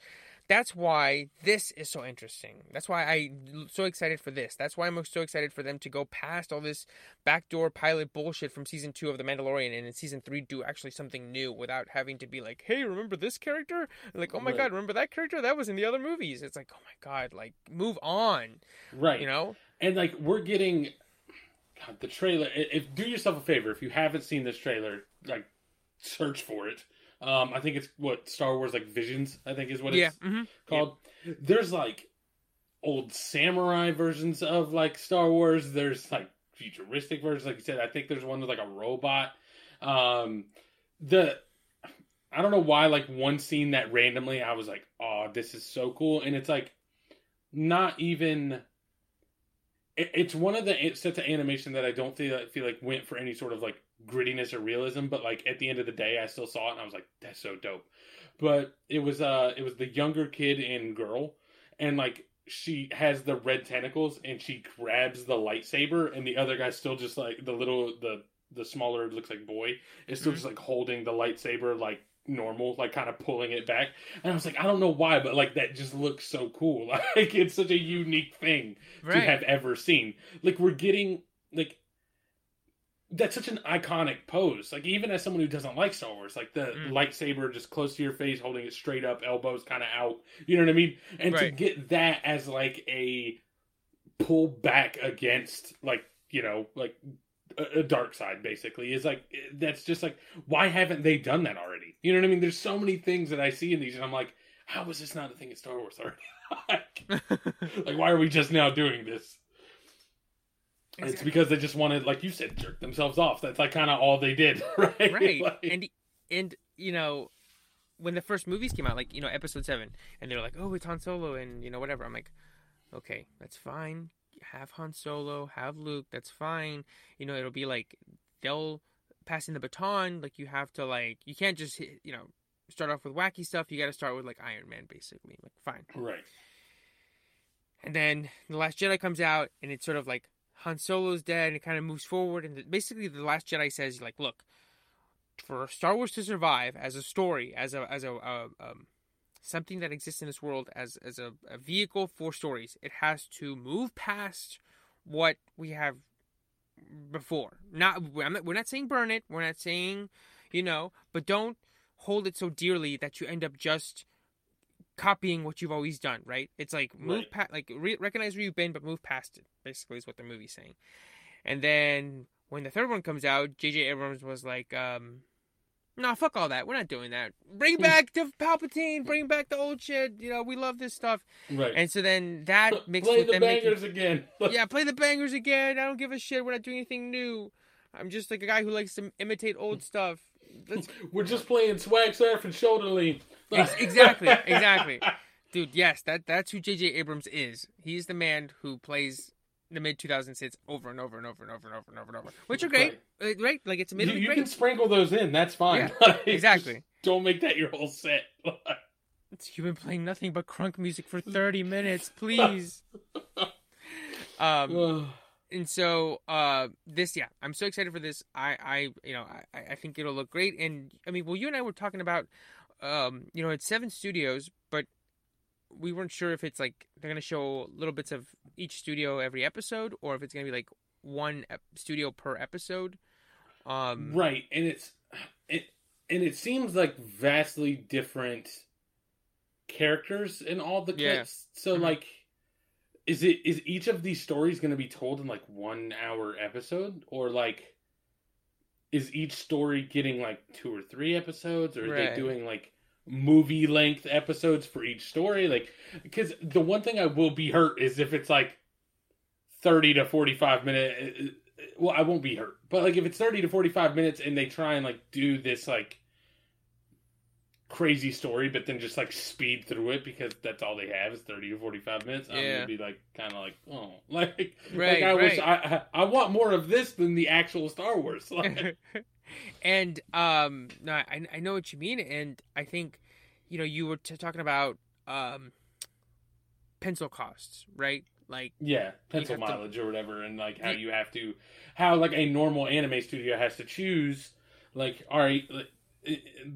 That's why this is so interesting. That's why I'm so excited for this. That's why I'm so excited for them to go past all this backdoor pilot bullshit from season two of The Mandalorian and in season three do actually something new without having to be like, hey, remember this character? Like, oh my
Right.
god, remember that character? That was in the other movies. It's like, oh my god, like move on.
right.
You know?
And like, we're getting God, the trailer. If do yourself a favor, if you haven't seen this trailer, like, search for it. Um, I think it's what Star Wars like Visions. I think is what
yeah.
it's
hmm
called. There's like old samurai versions of like Star Wars. There's like futuristic versions, like you said. I think there's one with like a robot. Um, the I don't know why like one scene that randomly I was like, oh, this is so cool, and it's like not even. it- It's one of the sets of animation that I don't feel like feel like went for any sort of like grittiness or realism, but like at the end of the day, I still saw it and I was like, that's so dope. But it was uh it was the younger kid and girl and like she has the red tentacles and she grabs the lightsaber and the other guy's still just like the little the the smaller looks like boy is still just like holding the lightsaber like normal like kind of pulling it back. And i was like i don't know why but like that just looks so cool. Like it's such a unique thing to have ever seen. Like we're getting like that's such an iconic pose. Like even as someone who doesn't like Star Wars, like the
Mm.
lightsaber just close to your face, holding it straight up, elbows kind of out. You know what I mean? And to get that as like a pull back against, like you know, like a, a dark side, basically is like that's just like why haven't they done that already? You know what I mean? There's so many things that I see in these, and I'm like, how is this not a thing in Star Wars already? like, like, why are we just now doing this? It's because they just wanted, like you said, jerk themselves off. That's like kind of all they did, right?
right.
Like-
and and you know when the first movies came out like you know episode 7 and they're like oh it's han solo and you know whatever. I'm like okay that's fine. Have han solo have luke that's fine. You know it'll be like they'll passing the baton. Like you have to like you can't just hit, you know start off with wacky stuff. You got to start with like iron man basically. Like fine.
Right.
and then the Last Jedi comes out, and it's sort of like Han Solo's dead, and it kind of moves forward. And basically, the Last Jedi says, like, look, for Star Wars to survive as a story, as a as a, um, something that exists in this world, as as a, a vehicle for stories, it has to move past what we have before. Not not, we're not saying burn it. We're not saying, you know, but don't hold it so dearly that you end up just copying what you've always done, right? It's like move
Right.
past, like re- recognize where you've been, but move past it. Basically, is what the movie's saying. And then when the third one comes out, J.J. Abrams was like, um, "No, fuck all that. We're not doing that. Bring back the Palpatine. Bring back the old shit. You know, we love this stuff."
Right.
And so then that mixed
Play
with
the
them making
bangers again.
yeah, play the bangers again. I don't give a shit. We're not doing anything new. I'm just like a guy who likes to imitate old stuff. let's
We're just playing swag surf and shoulder lean.
Ex- exactly, exactly. dude. Yes, that that's who J.J. Abrams is. He's the man who plays the mid 2000s hits over and over and over and over and over and over and over, which are great, uh, right? Like it's
You,
admittedly
you
great.
can sprinkle those in. That's fine.
Yeah,
Like,
exactly.
Don't make that your whole set.
You've been playing nothing but crunk music for 30 minutes, please. um. And so uh, this, yeah, I'm so excited for this. I, I, you know, I, I think it'll look great. And I mean, well, you and I were talking about, um, you know, it's seven studios, but we weren't sure if it's like they're gonna show little bits of each studio every episode, or if it's gonna be like one studio per episode. Um,
right, and it's it, and it seems like vastly different characters in all the
Yeah.
clips. So
Mhm.
like, is it is each of these stories going to be told in like one hour episode, or like, is each story getting like two or three episodes, or are
Right.
they doing like movie length episodes for each story? Like, because the one thing I will be hurt is if it's like thirty to forty five minute. Uh, uh, well, I won't be hurt, but like if it's thirty to forty five minutes and they try and like do this like crazy story, but then just like speed through it because that's all they have is thirty or forty five minutes. I'm
Yeah.
gonna be like kind of like oh like
Right,
like I wish. I, I I want more of this than the actual Star Wars. Like,
and um no I, I know what you mean and i think you know you were t- talking about um pencil costs right like
yeah, pencil
have to-
mileage or whatever, and like how you have to how like a normal anime studio has to choose like all right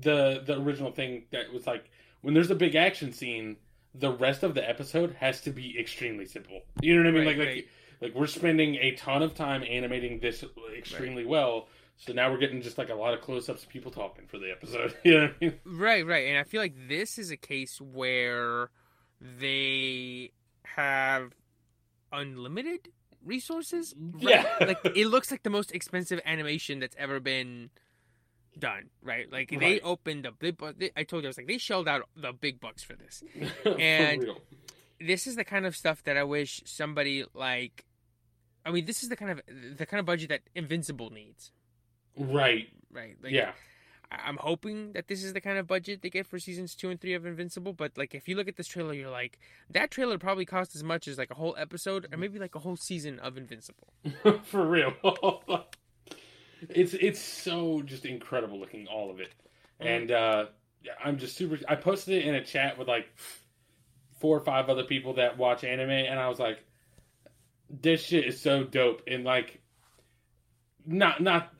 the the original thing that was like when there's a big action scene the rest of the episode has to be extremely simple you know what i mean
Right,
like
right.
like like we're spending a ton of time animating this extremely well so now we're getting just like a lot of close-ups of people talking for the episode you know what i mean
right right and i feel like this is a case where they have unlimited resources right?
Yeah.
like it looks like the most expensive animation that's ever been done right like they opened the big they, i told you i was like they shelled out the big bucks for this And-
real.
this is the kind of stuff that I wish somebody like I mean this is the kind of the kind of budget that Invincible needs,
right
right? Like
yeah
I'm hoping that this is the kind of budget they get for seasons 2 and 3 of Invincible, but like if you look at this trailer you're like that trailer probably cost as much as like a whole episode or mm. maybe like a whole season of Invincible.
for real. it's it's so just incredible looking, all of it, and uh, I'm just super. I posted it in a chat with like four or five other people that watch anime, and I was like, "This shit is so dope," and like, not not.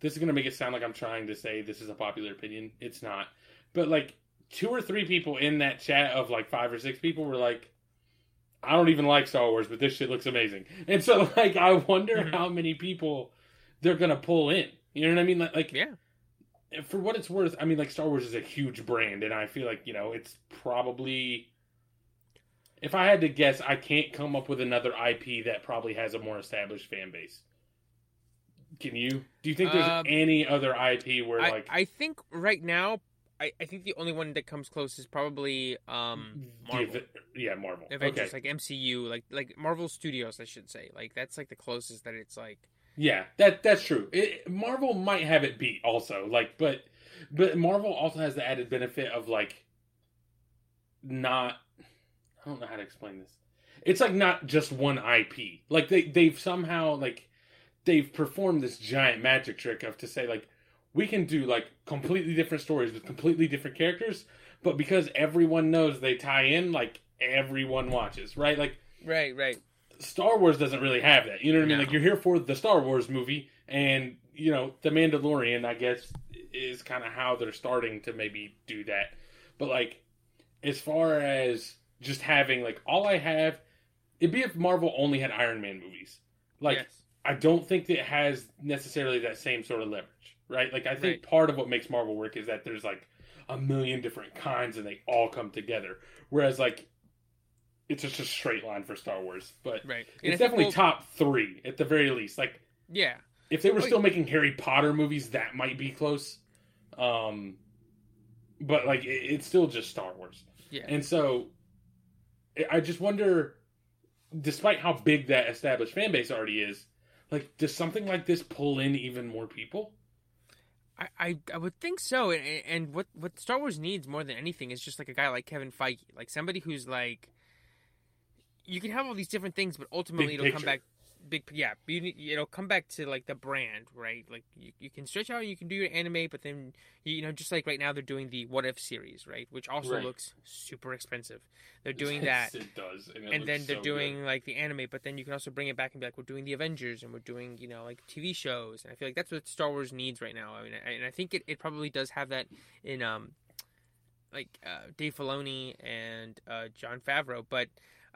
This is gonna make it sound like I'm trying to say this is a popular opinion. It's not, but like two or three people in that chat of like five or six people were like. I don't even like Star Wars, but this shit looks amazing. And so, like, I wonder
Mhm.
how many people they're gonna pull in. You know what I mean? Like, like,
Yeah.
for what it's worth, I mean, like, Star Wars is a huge brand, and I feel like you know it's probably. If I had to guess, I can't come up with another IP that probably has a more established fan base. Can you? Do you think there's
Um,
any other IP where
I,
like
I think right now I, I think the only one that comes close is probably um Marvel.
Yeah, Marvel.
Avengers,
okay.
like MCU, like like Marvel Studios, I should say. Like that's like the closest that it's like.
Yeah, that that's true. It, Marvel might have it beat also, like, but but Marvel also has the added benefit of like not. I don't know how to explain this. It's like not just one IP. Like they they've somehow like they've performed this giant magic trick of to say like we can do like completely different stories with completely different characters, but because everyone knows they tie in, like everyone watches, right? Like
Right, right.
Star Wars doesn't really have that. You know what I mean?
No.
Like you're here for the Star Wars movie, and you know the Mandalorian. I guess is kind of how they're starting to maybe do that. But like, as far as just having like all I have, it'd be if Marvel only had Iron Man movies. Like
yes.
I don't think that it has necessarily that same sort of leverage, right? Like I think
Right.
part of what makes Marvel work is that there's like a million different kinds and they all come together. Whereas like it's just a straight line for Star Wars, but
Right. And
it's definitely
we'll-
top three at the very least. Like
Yeah.
if they were
Wait.
still making Harry Potter movies, that might be close. Um, but like it, it's still just Star Wars,
Yeah.
and so I- I just wonder, despite how big that established fan base already is, like does something like this pull in even more people?
I, I, I would think so, and, and what what Star Wars needs more than anything is just like a guy like Kevin Feige, like somebody who's like, you can have all these different things, but ultimately
Big
it'll come back, big yeah, you it'll come back to like the brand, right? Like you, you can stretch out, you can do your anime, but then you know just like right now they're doing the What If series, right? Which also
Right.
looks super expensive. They're doing that,
it does, and, it
and then they're
so
doing like the anime, but then you can also bring it back and be like, we're doing the Avengers and we're doing you know like TV shows, and I feel like that's what Star Wars needs right now. I mean, I- and I think it, it probably does have that in um like uh, Dave Filoni and uh, Jon Favreau, but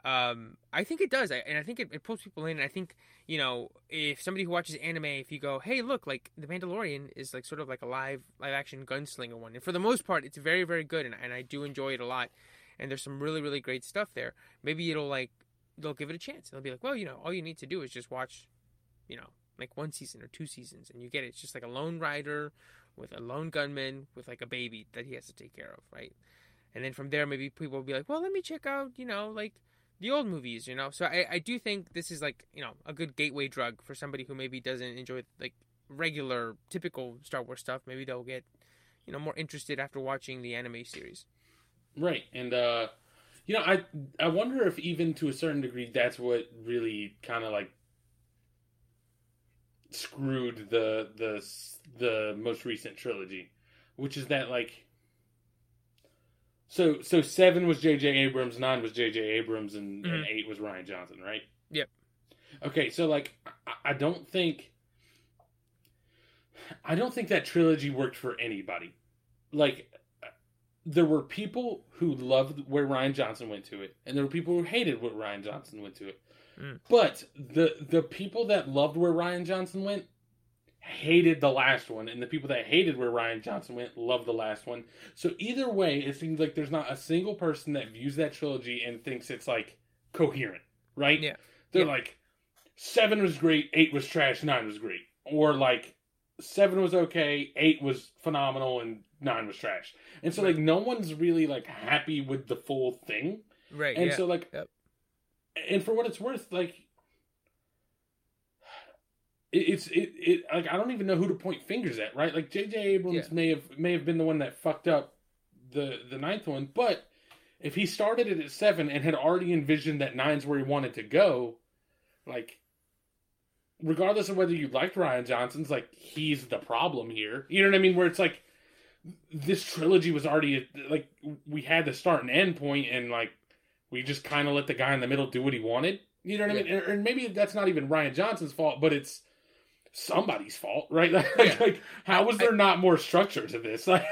um I think it does, I, and I think it, it pulls people in. I think you know if somebody who watches anime, if you go, hey, look, like the Mandalorian is like sort of like a live live action gunslinger one, and for the most part, it's very very good, and, and I do enjoy it a lot. And there's some really really great stuff there maybe it'll like they'll give it a chance. They'll be like, well, you know, all you need to do is just watch, you know, like one season or two seasons, and you get it. It's just like a lone rider with a lone gunman with like a baby that he has to take care of, right? And then from there, maybe people will be like, well, let me check out, you know, like the old movies, you know. So I, I do think this is like, you know, a good gateway drug for somebody who maybe doesn't enjoy like regular, typical Star Wars stuff. Maybe they'll get, you know, more interested after watching the anime series.
Right, and uh, you know, I I wonder if even to a certain degree that's what really kind of like screwed the the the most recent trilogy, which is that like. So so seven was J.J. Abrams, nine was J.J. Abrams, and, and
Mhm.
eight was Rian Johnson, right?
Yep.
Okay, so like I, I don't think I don't think that trilogy worked for anybody. Like there were people who loved where Rian Johnson went to it, and there were people who hated where Rian Johnson went to it.
Mm.
But the the people that loved where Rian Johnson went hated the last one, and the people that hated where Rian Johnson went loved the last one. So either way, it seems like there's not a single person that views that trilogy and thinks it's like coherent, right?
Yeah.
They're
Yeah.
like seven was great, eight was trash, nine was great, or like seven was okay, eight was phenomenal, and nine was trash. And so like no one's really like happy with the full thing.
Right.
And
yeah.
so like
Yep.
and for what it's worth, like it's it, it like I don't even know who to point fingers at, right? Like J.J. Abrams
Yeah.
may have may have been the one that fucked up the the ninth one, but if he started it at seven and had already envisioned that nine's where he wanted to go, like regardless of whether you liked Rian Johnson's, like he's the problem here. You know what I mean? Where it's like this trilogy was already like we had the start and end point, and like we just kind of let the guy in the middle do what he wanted. You know what I mean? And, and maybe that's not even Rian Johnson's fault, but it's somebody's fault, right? Like,
Yeah.
like how was there not more structure to this? Like,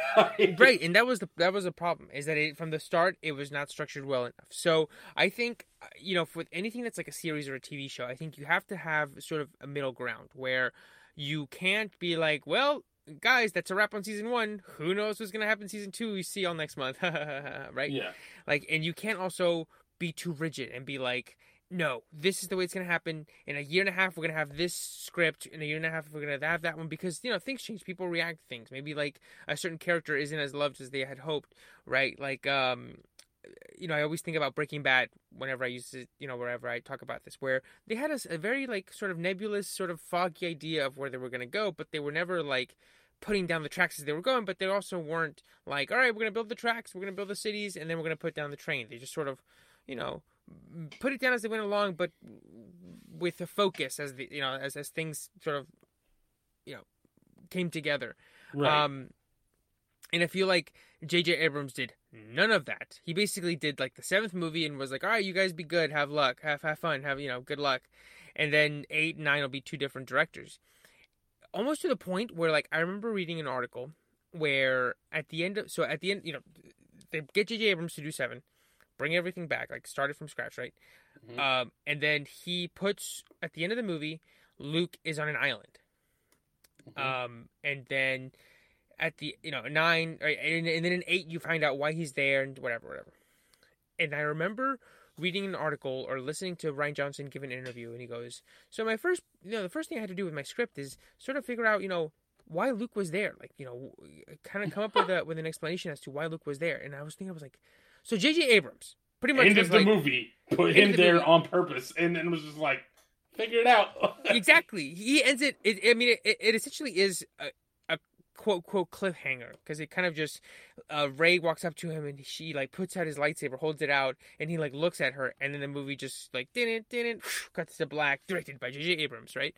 right and that was the that was a problem is that it, from the start it was not structured well enough so i think you know with anything that's like a series or a tv show i think you have to have sort of a middle ground where you can't be like well guys that's a wrap on season one who knows what's going to happen season two we see y'all next month right
Yeah,
like and you can't also be too rigid and be like no this is the way it's going to happen. In a year and a half we're going to have this script. In a year and a half we're going to have that one because you know things change. People react to things. Maybe like a certain character isn't as loved as they had hoped right? Like um you know i always think about breaking bad whenever i use it you know wherever i talk about this where they had a very like sort of nebulous sort of foggy idea of where they were going to go but they were never like putting down the tracks as they were going but they also weren't like all right we're going to build the tracks we're going to build the cities and then we're going to put down the train. They just sort of you know put it down as they went along but with a focus as the you know as, as things sort of you know came together
right.
um, and I feel like J.J. Abrams did none of that. He basically did like the seventh movie and was like, "All right, you guys be good, have luck, have have fun, have you know, good luck." And then eight and nine will be two different directors, almost to the point where like I remember reading an article where at the end of so at the end you know they get J.J. Abrams to do seven, bring everything back, like started from scratch, right?
Mhm.
Um, and then he puts at the end of the movie, Luke is on an island.
Mhm.
Um, and then at the you know nine, and, and then in eight you find out why he's there and whatever, whatever. And I remember reading an article or listening to Rian Johnson give an interview, and he goes, "So my first, you know, the first thing I had to do with my script is sort of figure out, you know." Why Luke was there, like you know, kind of come up with a with an explanation as to why Luke was there, and I was thinking, I was like, so J.J. Abrams pretty much
End
was
the
like,
movie, put him
the
there
movie.
on purpose, and then was just like, figure it out.
exactly. He ends it. it I mean, it, it essentially is a, a quote quote cliffhanger because it kind of just uh, Rey walks up to him and she like puts out his lightsaber, holds it out, and he like looks at her, and then the movie just like didn't didn't cuts to black, directed by J.J. Abrams, right?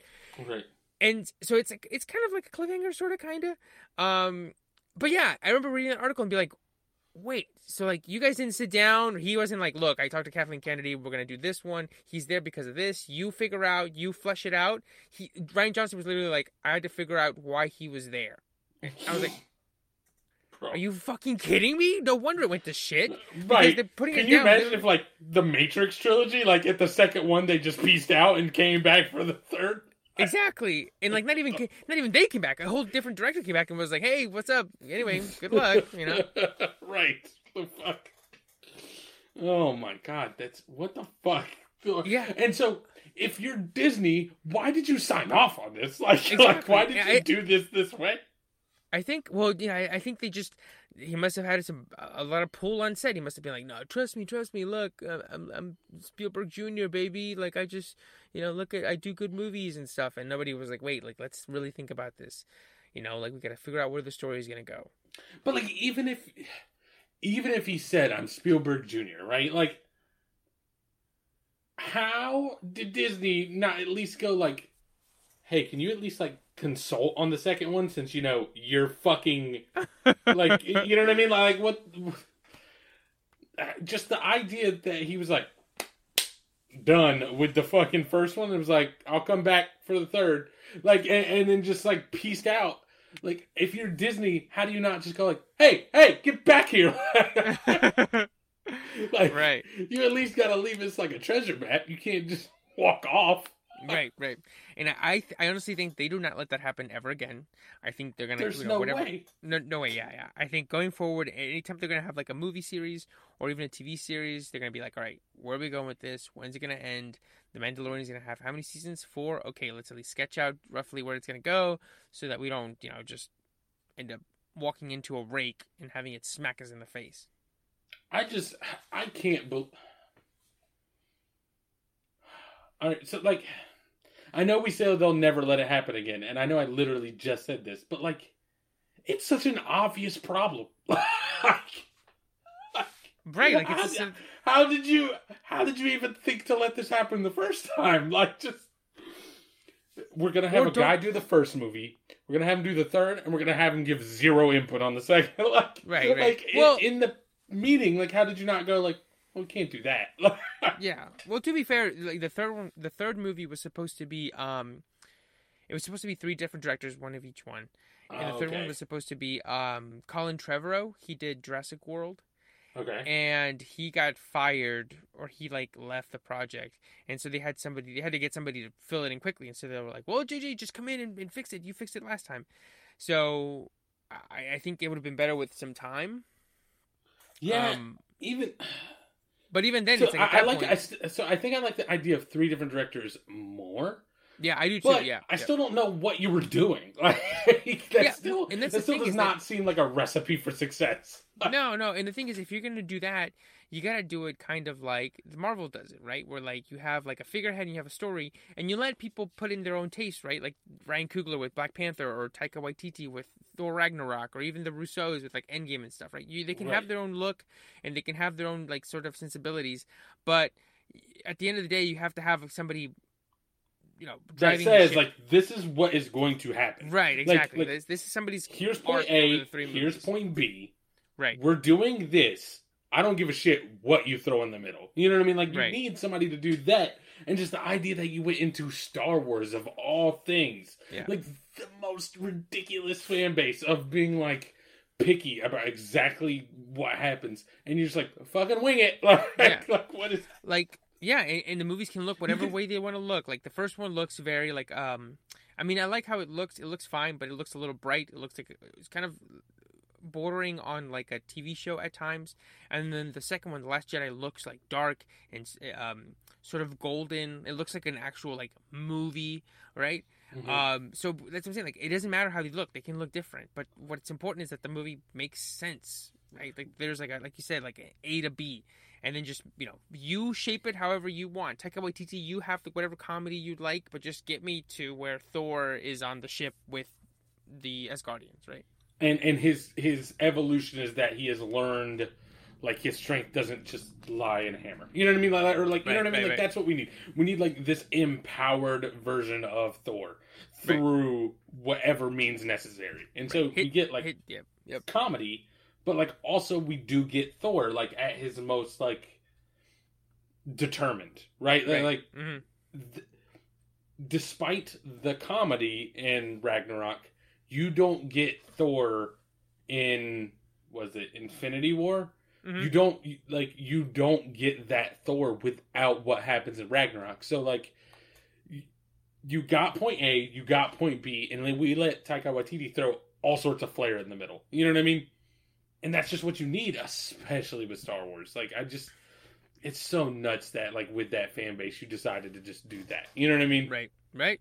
Right.
And so it's like it's kind of like a cliffhanger, sort of, kind of. Um, but yeah, I remember reading an article and be like, wait, so like you guys didn't sit down? He wasn't like, look, I talked to Kathleen Kennedy. We're gonna do this one. He's there because of this. You figure out. You flesh it out. He Rian Johnson was literally like, I had to figure out why he was there. I was like,
Bro.
are you fucking kidding me? No wonder it went to shit.
Right.
they're putting
Can you
down.
imagine if, like, the Matrix trilogy, like, at the second one, they just pieced out and came back for the third?
Exactly, and like not even not even they came back. A whole different director came back and was like, "Hey, what's up? Anyway, good luck." You know.
right. The fuck. Oh my god, that's what the fuck.
Yeah.
And so, if you're Disney, why did you sign off on this? Like, like why did you
I-
do this this way?
I think. Well, yeah, I, I think they just he must have had some a lot of pull on set. He must have been like, "No, trust me, trust me. Look, uh, I'm I'm Spielberg Jr. Baby. Like I just you know look at I do good movies and stuff." And nobody was like, "Wait, like let's really think about this." You know, like we got to figure out where the story is gonna go.
But like, even if, even if he said I'm Spielberg Jr., right? Like, how did Disney not at least go like, hey, can you at least like consult on the second one since you know you're fucking like you know what I mean? Like what? Uh, just the idea that he was like done with the fucking first one. It was like I'll come back for the third, like and, and then just like pieced out. Like if you're Disney, how do you not just go like, hey, hey, get back here? like,
right,
You at least gotta leave us like a treasure map. You can't just walk off.
Right, right. And I I, th- I honestly think they do not let that happen ever again. I think they're gonna
There's
you know,
no
whatever.
way.
No, no way. Yeah, yeah. I think going forward, anytime they're gonna have like a movie series or even a TV series, they're gonna be like, all right, where are we going with this? When's it gonna end? The Mandalorian is gonna have how many seasons? Four. Okay, let's at least sketch out roughly where it's gonna go, so that we don't, you know, just end up walking into a rake and having it smack us in the face.
I just I can't believe. All right, so like, I know we say oh, they'll never let it happen again, and I know I literally just said this, but like, it's such an obvious problem. like,
Right? Like
how,
it's just a,
how did you how did you even think to let this happen the first time? Like, just we're gonna have
Or
a guy
don't-
the first movie. We're gonna have him do the third, and we're gonna have him give zero input on the second. like,
Right, right.
Like in-
Well-
in the meeting, like, how did you not go like, we can't do that?
yeah. Well, to be fair, like the third one, the third movie was supposed to be um, it was supposed to be three different directors, one of each one. And the
Oh,
third
okay.
one was supposed to be um, Colin Trevorrow. He did Jurassic World,
okay.
and he got fired or he like left the project. And so they had somebody, they had to get somebody to fill it in quickly. And so they were like, "Well, JJ, just come in and, and fix it. You fixed it last time." So I, I think it would have been better with some time.
Yeah,
Um,
even
but even then,
so
it's like
I, I like. I, so I think I like the idea of three different directors more.
yeah, I do too.
But
yeah,
I
yeah.
still don't know what you were doing. Like that
Yeah,
still
and
that still does not
that-
seem like a recipe for success.
no, no. And the thing is, if you're gonna do that, you gotta do it kind of like Marvel does it, right? Where like you have like a figurehead and you have a story, and you let people put in their own taste, right? Like Ryan Coogler with Black Panther, or Taika Waititi with Thor Ragnarok, or even the Russos with like Endgame and stuff, right? You they can have their own look, and they can have their own like sort of sensibilities, but at the end of the day, you have to have somebody, you know,
That says like this is what is going to happen.
right, exactly.
like,
this, this is somebody's
Here's point A.
three
Here's
movies.
point B.
right.
We're doing this. I don't give a shit what you throw in the middle. You know what I mean? Like you
Right.
need somebody to do that. And just the idea that you went into Star Wars of all things,
Yeah.
like the most ridiculous fan base of being like picky about exactly what happens, and you're just like fucking wing it. Like,
Yeah.
like what is?
like yeah and, and the movies can look whatever way they want to look like the first one looks very like um i mean i like how it looks it looks fine but it looks a little bright it looks like it's kind of bordering on like a tv show at times and then the second one the last jedi looks like dark and um sort of golden it looks like an actual like movie right
Mhm.
um, so that's what I'm saying. Like, it doesn't matter how they look; they can look different. But what's important is that the movie makes sense, right? Like, there's like a, like you said, like a A to B, and then just you know, you shape it however you want. Taika Waititi, you have the, whatever comedy you'd like, but just get me to where Thor is on the ship with the Asgardians, right?
And and his his evolution is that he has learned like his strength doesn't just lie in a hammer. You know what I mean? Like, or like you know what I mean?
right,
like
right.
that's what we need. We need like this empowered version of Thor through whatever means necessary. And so
Right.
we get like
Hit, yep, yep.
comedy, but like also we do get Thor like at his most like determined, right? Like-
Right.
Like
hmm
th- despite the comedy in Ragnarok, you don't get Thor in was it Infinity War?
hmm
You don't like you don't get that Thor without what happens in Ragnarok. So like you got point A, you got point B, and then we let Taika Waititi throw all sorts of flair in the middle. You know what I mean? And that's just what you need, especially with Star Wars. Like I just it's so nuts that like with that fan base you decided to just do that. You know what I mean?
Right, right.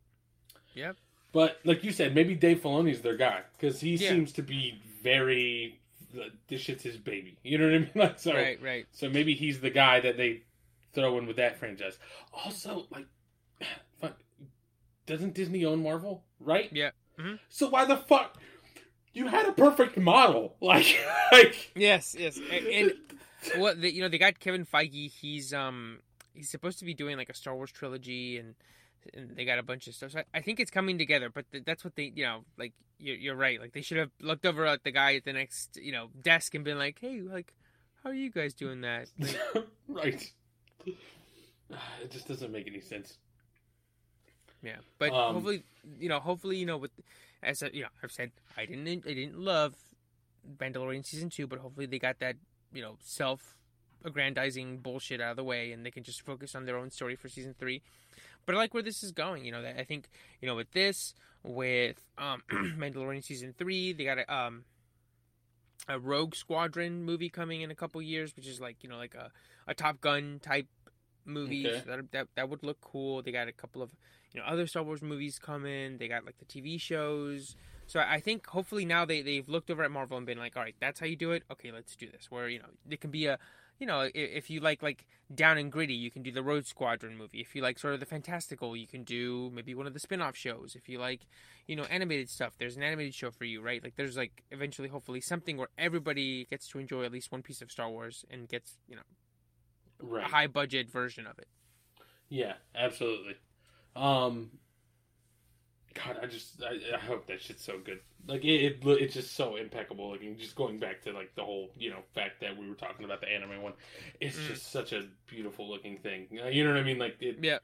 But like you said, maybe Dave Filoni's their guy because he
Yeah.
seems to be very. This shit's his baby. You know what I mean? Like so.
Right, right.
So maybe he's the guy that they throw in with that franchise. Also, like, fuck, doesn't Disney own Marvel? Right?
Yeah. Mhm.
So why the fuck? You had a perfect model. Like, like.
Yes, yes. And, and well, they, you know, they got Kevin Feige. He's um he's supposed to be doing like a Star Wars trilogy, and and they got a bunch of stuff. So I, I think it's coming together. But th- that's what they, you know, like you're, you're right. Like they should have looked over at the guy at the next, you know, desk and been like, hey, like, how are you guys doing that? Like,
right. It just doesn't make any sense.
yeah, but
Um,
hopefully, you know, hopefully, you know, with as I, you know, I've said I didn't, I didn't love Mandalorian season two, but hopefully they got that, you know, self aggrandizing bullshit out of the way, and they can just focus on their own story for season three. But I like where this is going. You know, that I think you know with this, with um, Mandalorian season three, they got a um, a Rogue Squadron movie coming in a couple years, which is like you know like a, a Top Gun type movie.
Okay.
So that, that that would look cool. They got a couple of you know other Star Wars movies coming. They got like the TV shows. So I I think hopefully now they they've looked over at Marvel and been like, all right, that's how you do it. Okay, let's do this. Where you know it can be a you know i- if you like like down and gritty, you can do the Rogue Squadron movie. If you like sort of the fantastical, you can do maybe one of the spin-off shows. If you like you know animated stuff, there's an animated show for you, right? Like there's like eventually hopefully something where everybody gets to enjoy at least one piece of Star Wars and gets you know
Right.
a high budget version of it.
Yeah, absolutely. Um, God, I just I, I hope that shit's so good. Like it, it, it's just so impeccable. Like just going back to like the whole you know fact that we were talking about the anime one, it's
Mm.
just such a beautiful looking thing. Uh, You know what I mean? Like it.
Yeah,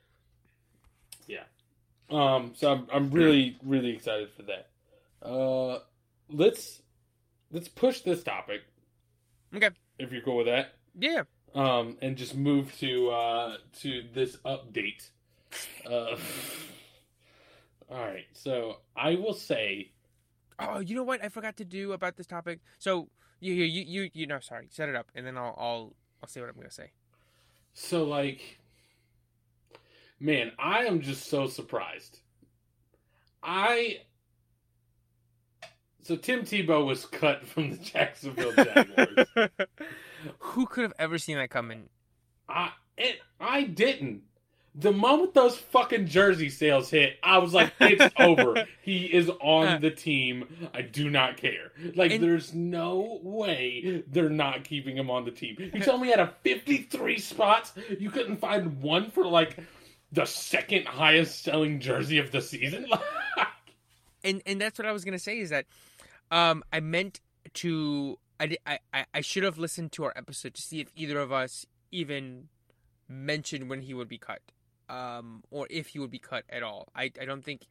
yeah.
Um. So I'm I'm really really excited for that. Uh, let's let's push this topic.
Okay.
If you're cool with that.
Yeah.
um, and just move to uh, to this update. Uh, all right, so I will say,
Oh, you know what I forgot to do about this topic. So you you you you, know sorry, set it up and then I'll I'll I'll say what I'm gonna say.
so like, man, I am just so surprised. I so Tim Tebow was cut from the Jacksonville Jaguars.
Who could have ever seen that coming?
I it, I didn't. The moment those fucking jersey sales hit, I was like, "It's over. He is on the team. I do not care. Like,
And-
there's no way they're not keeping him on the team. You tell me out of 53 spots, you couldn't find one for like the second highest selling jersey of the season.
and and that's what I was gonna say is that um I meant to I I I, I should have listened to our episode to see if either of us even mentioned when he would be cut um or if he would be cut at all. I I don't think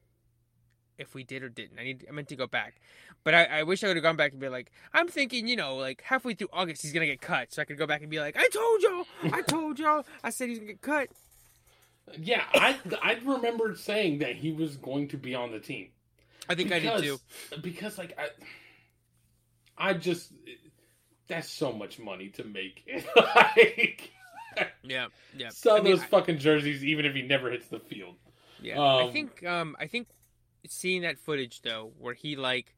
if we did or didn't. I need I meant to go back. But I, I wish I would have gone back and be like I'm thinking you know like halfway through August he's gonna get cut. So I could go back and be like I told y'all! I told y'all! I said he's gonna get cut.
Yeah, I I remember saying that he was going to be on the team.
I think I did too.
Because like I, I just that's so much money to make. like
yeah yeah
sell
I mean,
those fucking jerseys even if he never hits the field.
Yeah, I
Um,
think um I think seeing that footage though, where he like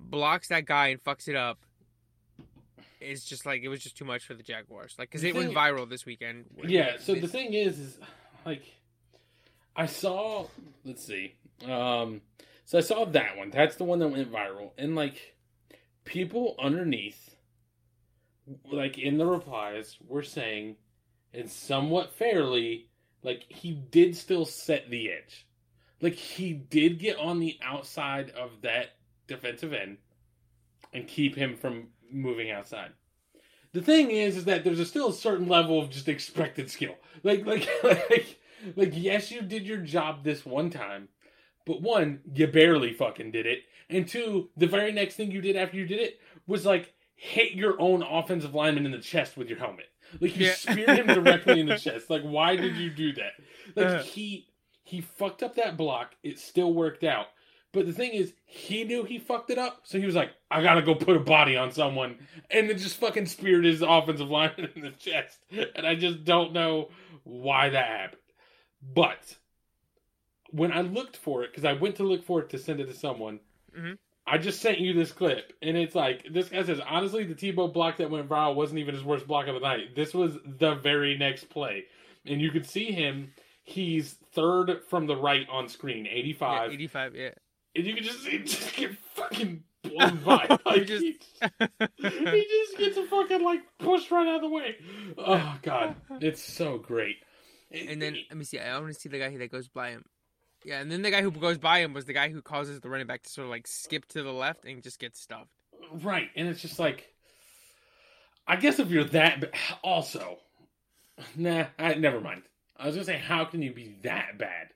blocks that guy and fucks it up, is just like it was just too much for the Jaguars. Like because it went viral this weekend.
Yeah. So the thing is, is like I saw. Let's see. Um, So I saw that one. That's the one that went viral. And like people underneath like in the replies were saying and somewhat fairly like he did still set the edge. Like he did get on the outside of that defensive end and keep him from moving outside. The thing is, is that there's a still a certain level of just expected skill. Like, like, like, like, yes, you did your job this one time, but one, you barely fucking did it, and two, the very next thing you did after you did it was like hit your own offensive lineman in the chest with your helmet. Like you
Yeah.
speared him directly in the chest. Like, why did you do that? Like he he fucked up that block. It still worked out. But the thing is, he knew he fucked it up, so he was like, "I gotta go put a body on someone," and then just fucking speared his offensive lineman in the chest. And I just don't know why that happened. But when I looked for it, because I went to look for it to send it to someone,
Mhm.
I just sent you this clip, and it's like this guy says, honestly, the Tebow block that went viral wasn't even his worst block of the night. This was the very next play, and you could see him. He's third from the right on screen,
Yeah,
eighty-five,
yeah.
and you can just see just get fucking blown by. Like,
just-
he, he just gets a fucking like pushed right out of the way. Oh god, it's so great.
And then let me see. I want to see the guy that goes by him. Yeah, and then the guy who goes by him was the guy who causes the running back to sort of like skip to the left and just get stuffed.
Right, and it's just like, I guess if you're that, also, nah, I, never mind. I was gonna say, how can you be that bad?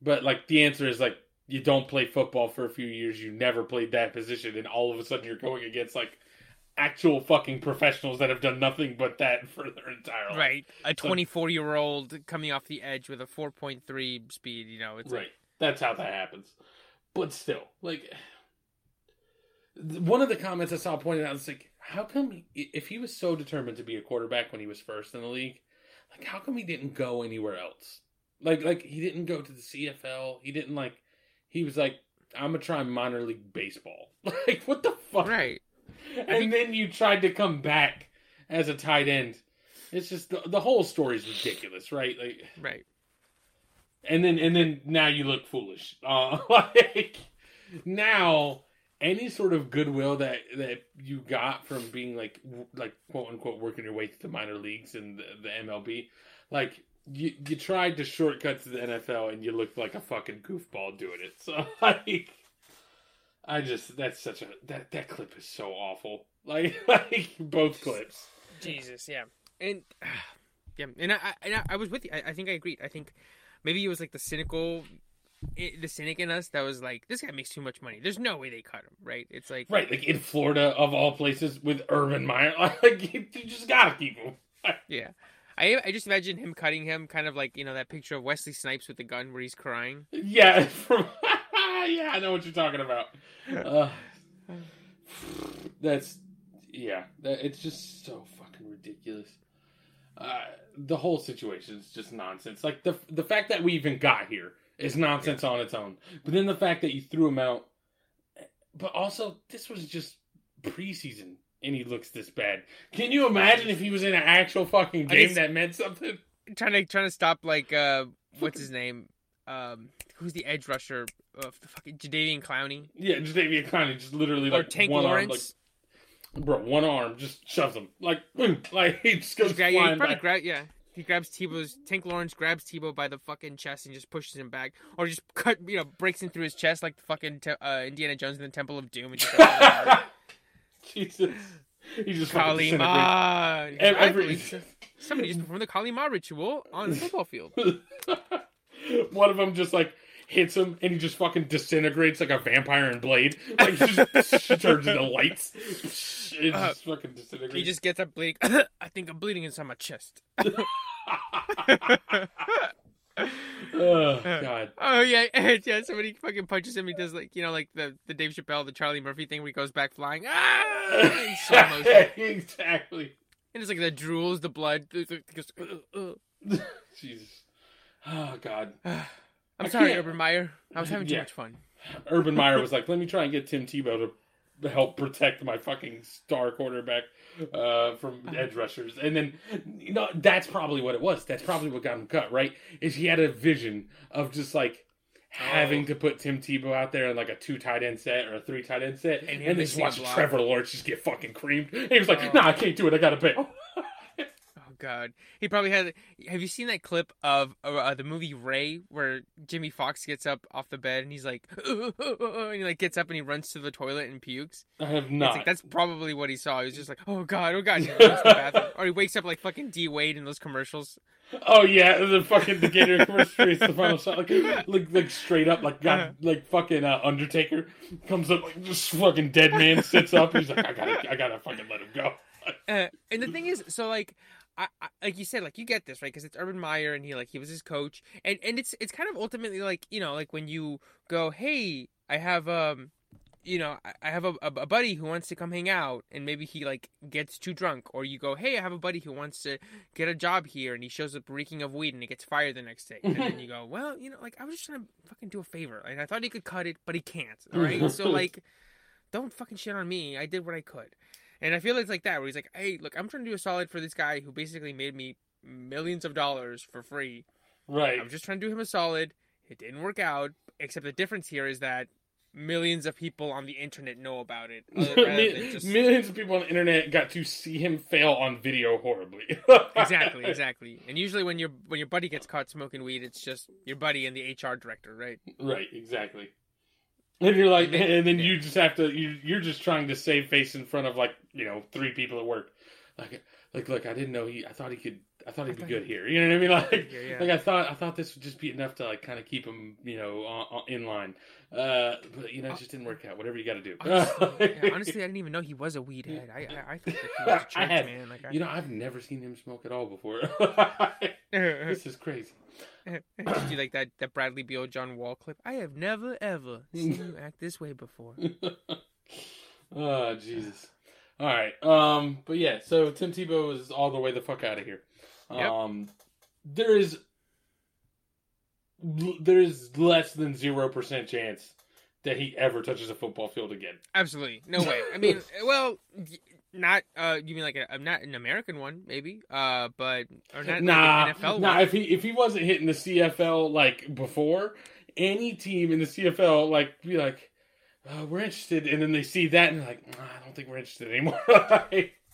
But like, the answer is like, you don't play football for a few years, you never played that position, and all of a sudden you're going against like actual fucking professionals that have done nothing but that for their entire life.
Right, a 24 year old coming off the edge with a 4.3 speed. You know, it's
right.
like
That's how that happens. But still, like, one of the comments I saw pointed out is like, how come he, if he was so determined to be a quarterback when he was first in the league, like, how come he didn't go anywhere else? Like, like he didn't go to the CFL. He didn't like. He was like, I'm gonna try minor league baseball. like, what the fuck?
right.
And then you tried to come back as a tight end. It's just the, the whole story is ridiculous, right? Like,
Right.
and then and then now you look foolish. Uh, like now, any sort of goodwill that that you got from being like like quote unquote working your way to the minor leagues and the, the MLB, like you you tried to shortcut to the NFL and you looked like a fucking goofball doing it. So like. I just that's such a that that clip is so awful. Like like both clips.
Jesus, yeah, and yeah, and I, I, and I, I was with you. I, I think I agreed. I think maybe it was like the cynical, it, the cynic in us that was like, this guy makes too much money. There's no way they cut him, right? It's like,
Right, like in Florida of all places with Urban Meyer, like you, you just gotta keep him.
yeah. I I just imagine him cutting him, kind of like you know that picture of Wesley Snipes with the gun where he's crying.
Yeah, from yeah, I know what you're talking about. Uh, that's yeah, that, it's just so fucking ridiculous. Uh, the whole situation is just nonsense. Like the the fact that we even got here is nonsense on its own. But then the fact that you threw him out, but also this was just preseason and he looks this bad. Can you imagine if he was in an actual fucking game that meant something?
Trying to trying to stop like uh what's his name um who's the edge rusher of the fucking Jadeveon Clowney
Yeah, just Davian Clowney just literally
or
like
Tank
one
Lawrence.
arm, like bro, one arm just shoves him like boom, like he just goes
Yeah, yeah, he
flying back.
grab yeah. He grabs Tebow's Tank Lawrence grabs Tebow by the fucking chest and just pushes him back, or just cut you know breaks in through his chest like the fucking te- uh, Indiana Jones in the Temple of Doom and just
Jesus, he just. Kali
Ma.
Every-
Exactly. Somebody just performed the Kali Ma ritual on the football field.
one of them just like hits him and he just fucking disintegrates like a vampire in Blade. Like he just turns into lights. It
Uh,
just fucking disintegrates.
He just gets up bleeding. I think I'm bleeding inside my chest.
oh god.
Oh yeah, yeah. Somebody fucking punches him. He does like you know like the the Dave Chappelle, the Charlie Murphy thing where he goes back flying. Ah!
Exactly.
And it's like the drools, the blood. Goes, "Uh, uh."
Jesus. Oh god.
I'm
I
sorry,
can't-
Urban Meyer. I was having too
Yeah.
much fun.
Urban Meyer was like, "Let me try and get Tim Tebow to help protect my fucking star quarterback uh, from edge rushers." And then, you know, that's probably what it was. That's probably what got him cut. Right? Is he had a vision of just like having to put Tim Tebow out there in like a two tight end set or a three tight end set,
And
and, just
missing a
watching
block.
Trevor Lawrence just get fucking creamed. And he was like,
Oh.
"Nah, I can't do it. I gotta bail."
God, he probably had. Have you seen that clip of uh, the movie Ray, where Jamie Foxx gets up off the bed and he's like, and he like gets up and he runs to the toilet and pukes?
I have
It's
not.
like that's probably what he saw. He was just like, oh God, oh God, he runs to the bathroom. or he wakes up like fucking D Wade in those commercials.
Oh yeah, the fucking the Gator commercial the final shot, like like like straight up, like
Uh-huh.
God, like fucking uh, Undertaker comes up, like just fucking dead man sits up. He's like, I gotta, I gotta fucking let him go.
Uh, and the thing is, so like, I, I like you said, like you get this right because it's Urban Meyer and he like he was his coach, and and it's it's kind of ultimately like you know like when you go, hey, I have um, you know, I- I have a, a, a buddy who wants to come hang out, and maybe he like gets too drunk, or you go, hey, I have a buddy who wants to get a job here, and he shows up reeking of weed, and he gets fired the next day, and then you go, well, you know, like I was just trying to fucking do a favor, like I thought he could cut it, but he can't, all right? so like, don't fucking shit on me. I did what I could. And I feel it's like that, where he's like, "Hey, look, I'm trying to do a solid for this guy who basically made me millions of dollars for free.
Right.
I'm just trying to do him a solid. It didn't work out, except the difference here is that millions of people on the internet know about it. other- rather than
Mil-
just-
Millions of people on the internet got to see him fail on video horribly.
exactly, exactly. And usually when your when your buddy gets caught smoking weed, it's just your buddy and the HR director, right?
Right, exactly. And you're like, and then you just have to, you, you're just trying to save face in front of like, you know, three people at work. Like, like, look, I didn't know he, I thought he could, I thought he'd be good here. You know what I mean? Like,
Yeah, yeah.
like I thought, I thought this would just be enough to like kind of keep him, you know, on, on, in line. Uh, but you know, it just didn't work out. Whatever you got to do.
Honestly, yeah, honestly, I didn't even know he was a weed head. I I, I thought he was a
I
church
have-
man. Like I,
you know, I've never seen him smoke at all before. This is crazy.
Do you like that that Bradley Beal John Wall clip? I have never ever seen you act this way before.
oh Jesus! All right, um, but yeah, so Tim Tebow is all the way the fuck out of here.
Yep.
Um, there is there is less than zero percent chance that he ever touches a football field again.
Absolutely, no way. I mean, well, not uh, you mean like a, not an American one, maybe, uh, but or not
nah,
like an NFL
nah.
one.
If he if he wasn't hitting the CFL like before, any team in the CFL like be like, uh, we're interested, and then they see that and they're like, nah, I don't think we're interested anymore.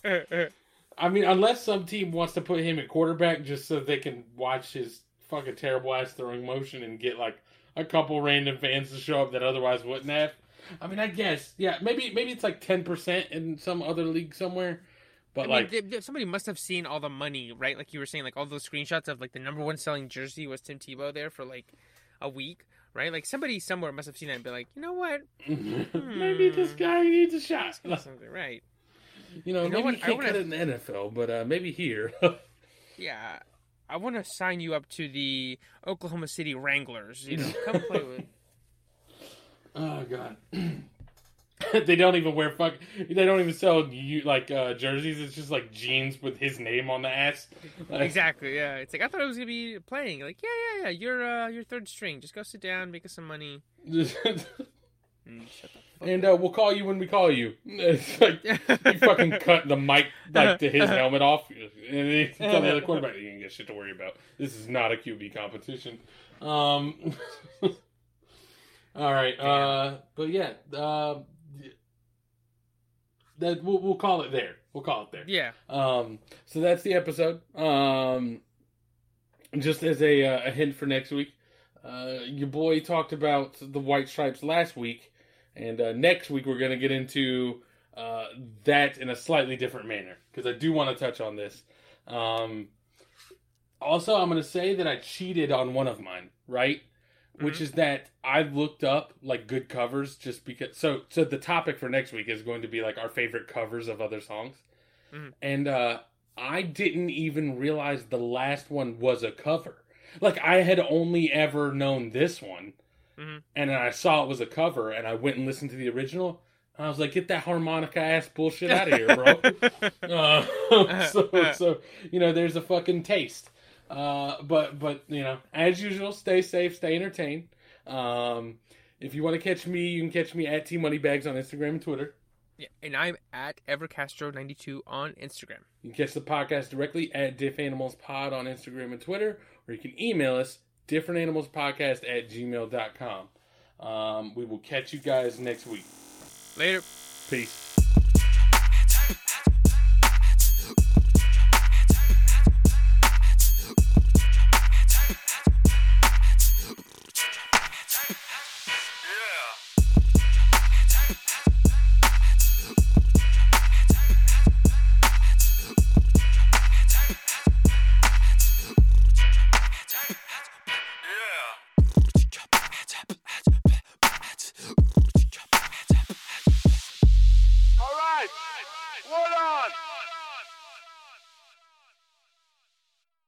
I mean, unless some team wants to put him at quarterback just so they can watch his fucking terrible ass throwing motion and get like a couple random fans to show up that otherwise wouldn't have. I mean, I guess, yeah, maybe maybe it's like ten percent in some other league somewhere, but
I mean,
like,
th- th- somebody must have seen all the money, right? Like you were saying, like all those screenshots of like the number one selling jersey was Tim Tebow there for like a week, right? Like somebody somewhere must have seen that and be like, you know what,
maybe hmm. this guy needs a shot.
something right?
You know,
You know
maybe
what? I
can't
wanna-
cut it in the NFL, but uh, maybe here.
Yeah, I want to sign you up to the Oklahoma City Wranglers. You know, come play with.
Oh god. they don't even wear fuck. They don't even sell you like uh, jerseys. It's just like jeans with his name on the ass. Like,
Exactly. Yeah. It's like I thought I was gonna be playing. Like, yeah, yeah, yeah. You're uh, you're third string. Just go sit down, make us some money. Mm, shut the
and uh, we'll call you when we call you. It's like you fucking cut the mic like to his helmet off, and tell the other quarterback you ain't got shit to worry about. This is not a QB competition. Um. all right. Uh. But yeah. Uh. That we'll, we'll call it there. We'll call it there.
yeah.
Um, so that's the episode. Um, just as a, uh, a hint for next week, uh, your boy talked about the white stripes last week, and uh, next week we're going to get into uh, that in a slightly different manner because I do want to touch on this. Um, also, I'm going to say that I cheated on one of mine, right? Which is that I looked up like good covers just because. So, so the topic for next week is going to be like our favorite covers of other songs and uh, I didn't even realize the last one was a cover. Like I had only ever known this one,
Mhm.
and then I saw it was a cover, and I went and listened to the original. And I was like, "Get that harmonica ass bullshit out of here, bro!" uh, so, so you know, there's a fucking taste. Uh, but but you know, as usual, stay safe, stay entertained. Um, if you want to catch me, you can catch me at T Moneybags on Instagram and Twitter.
Yeah. And I'm at Evercastro92 on Instagram.
You can catch the podcast directly at Diff Animals Pod on Instagram and Twitter, or you can email us differentanimalspodcast at gmail.com. Um, we will catch you guys next week.
Later.
Peace.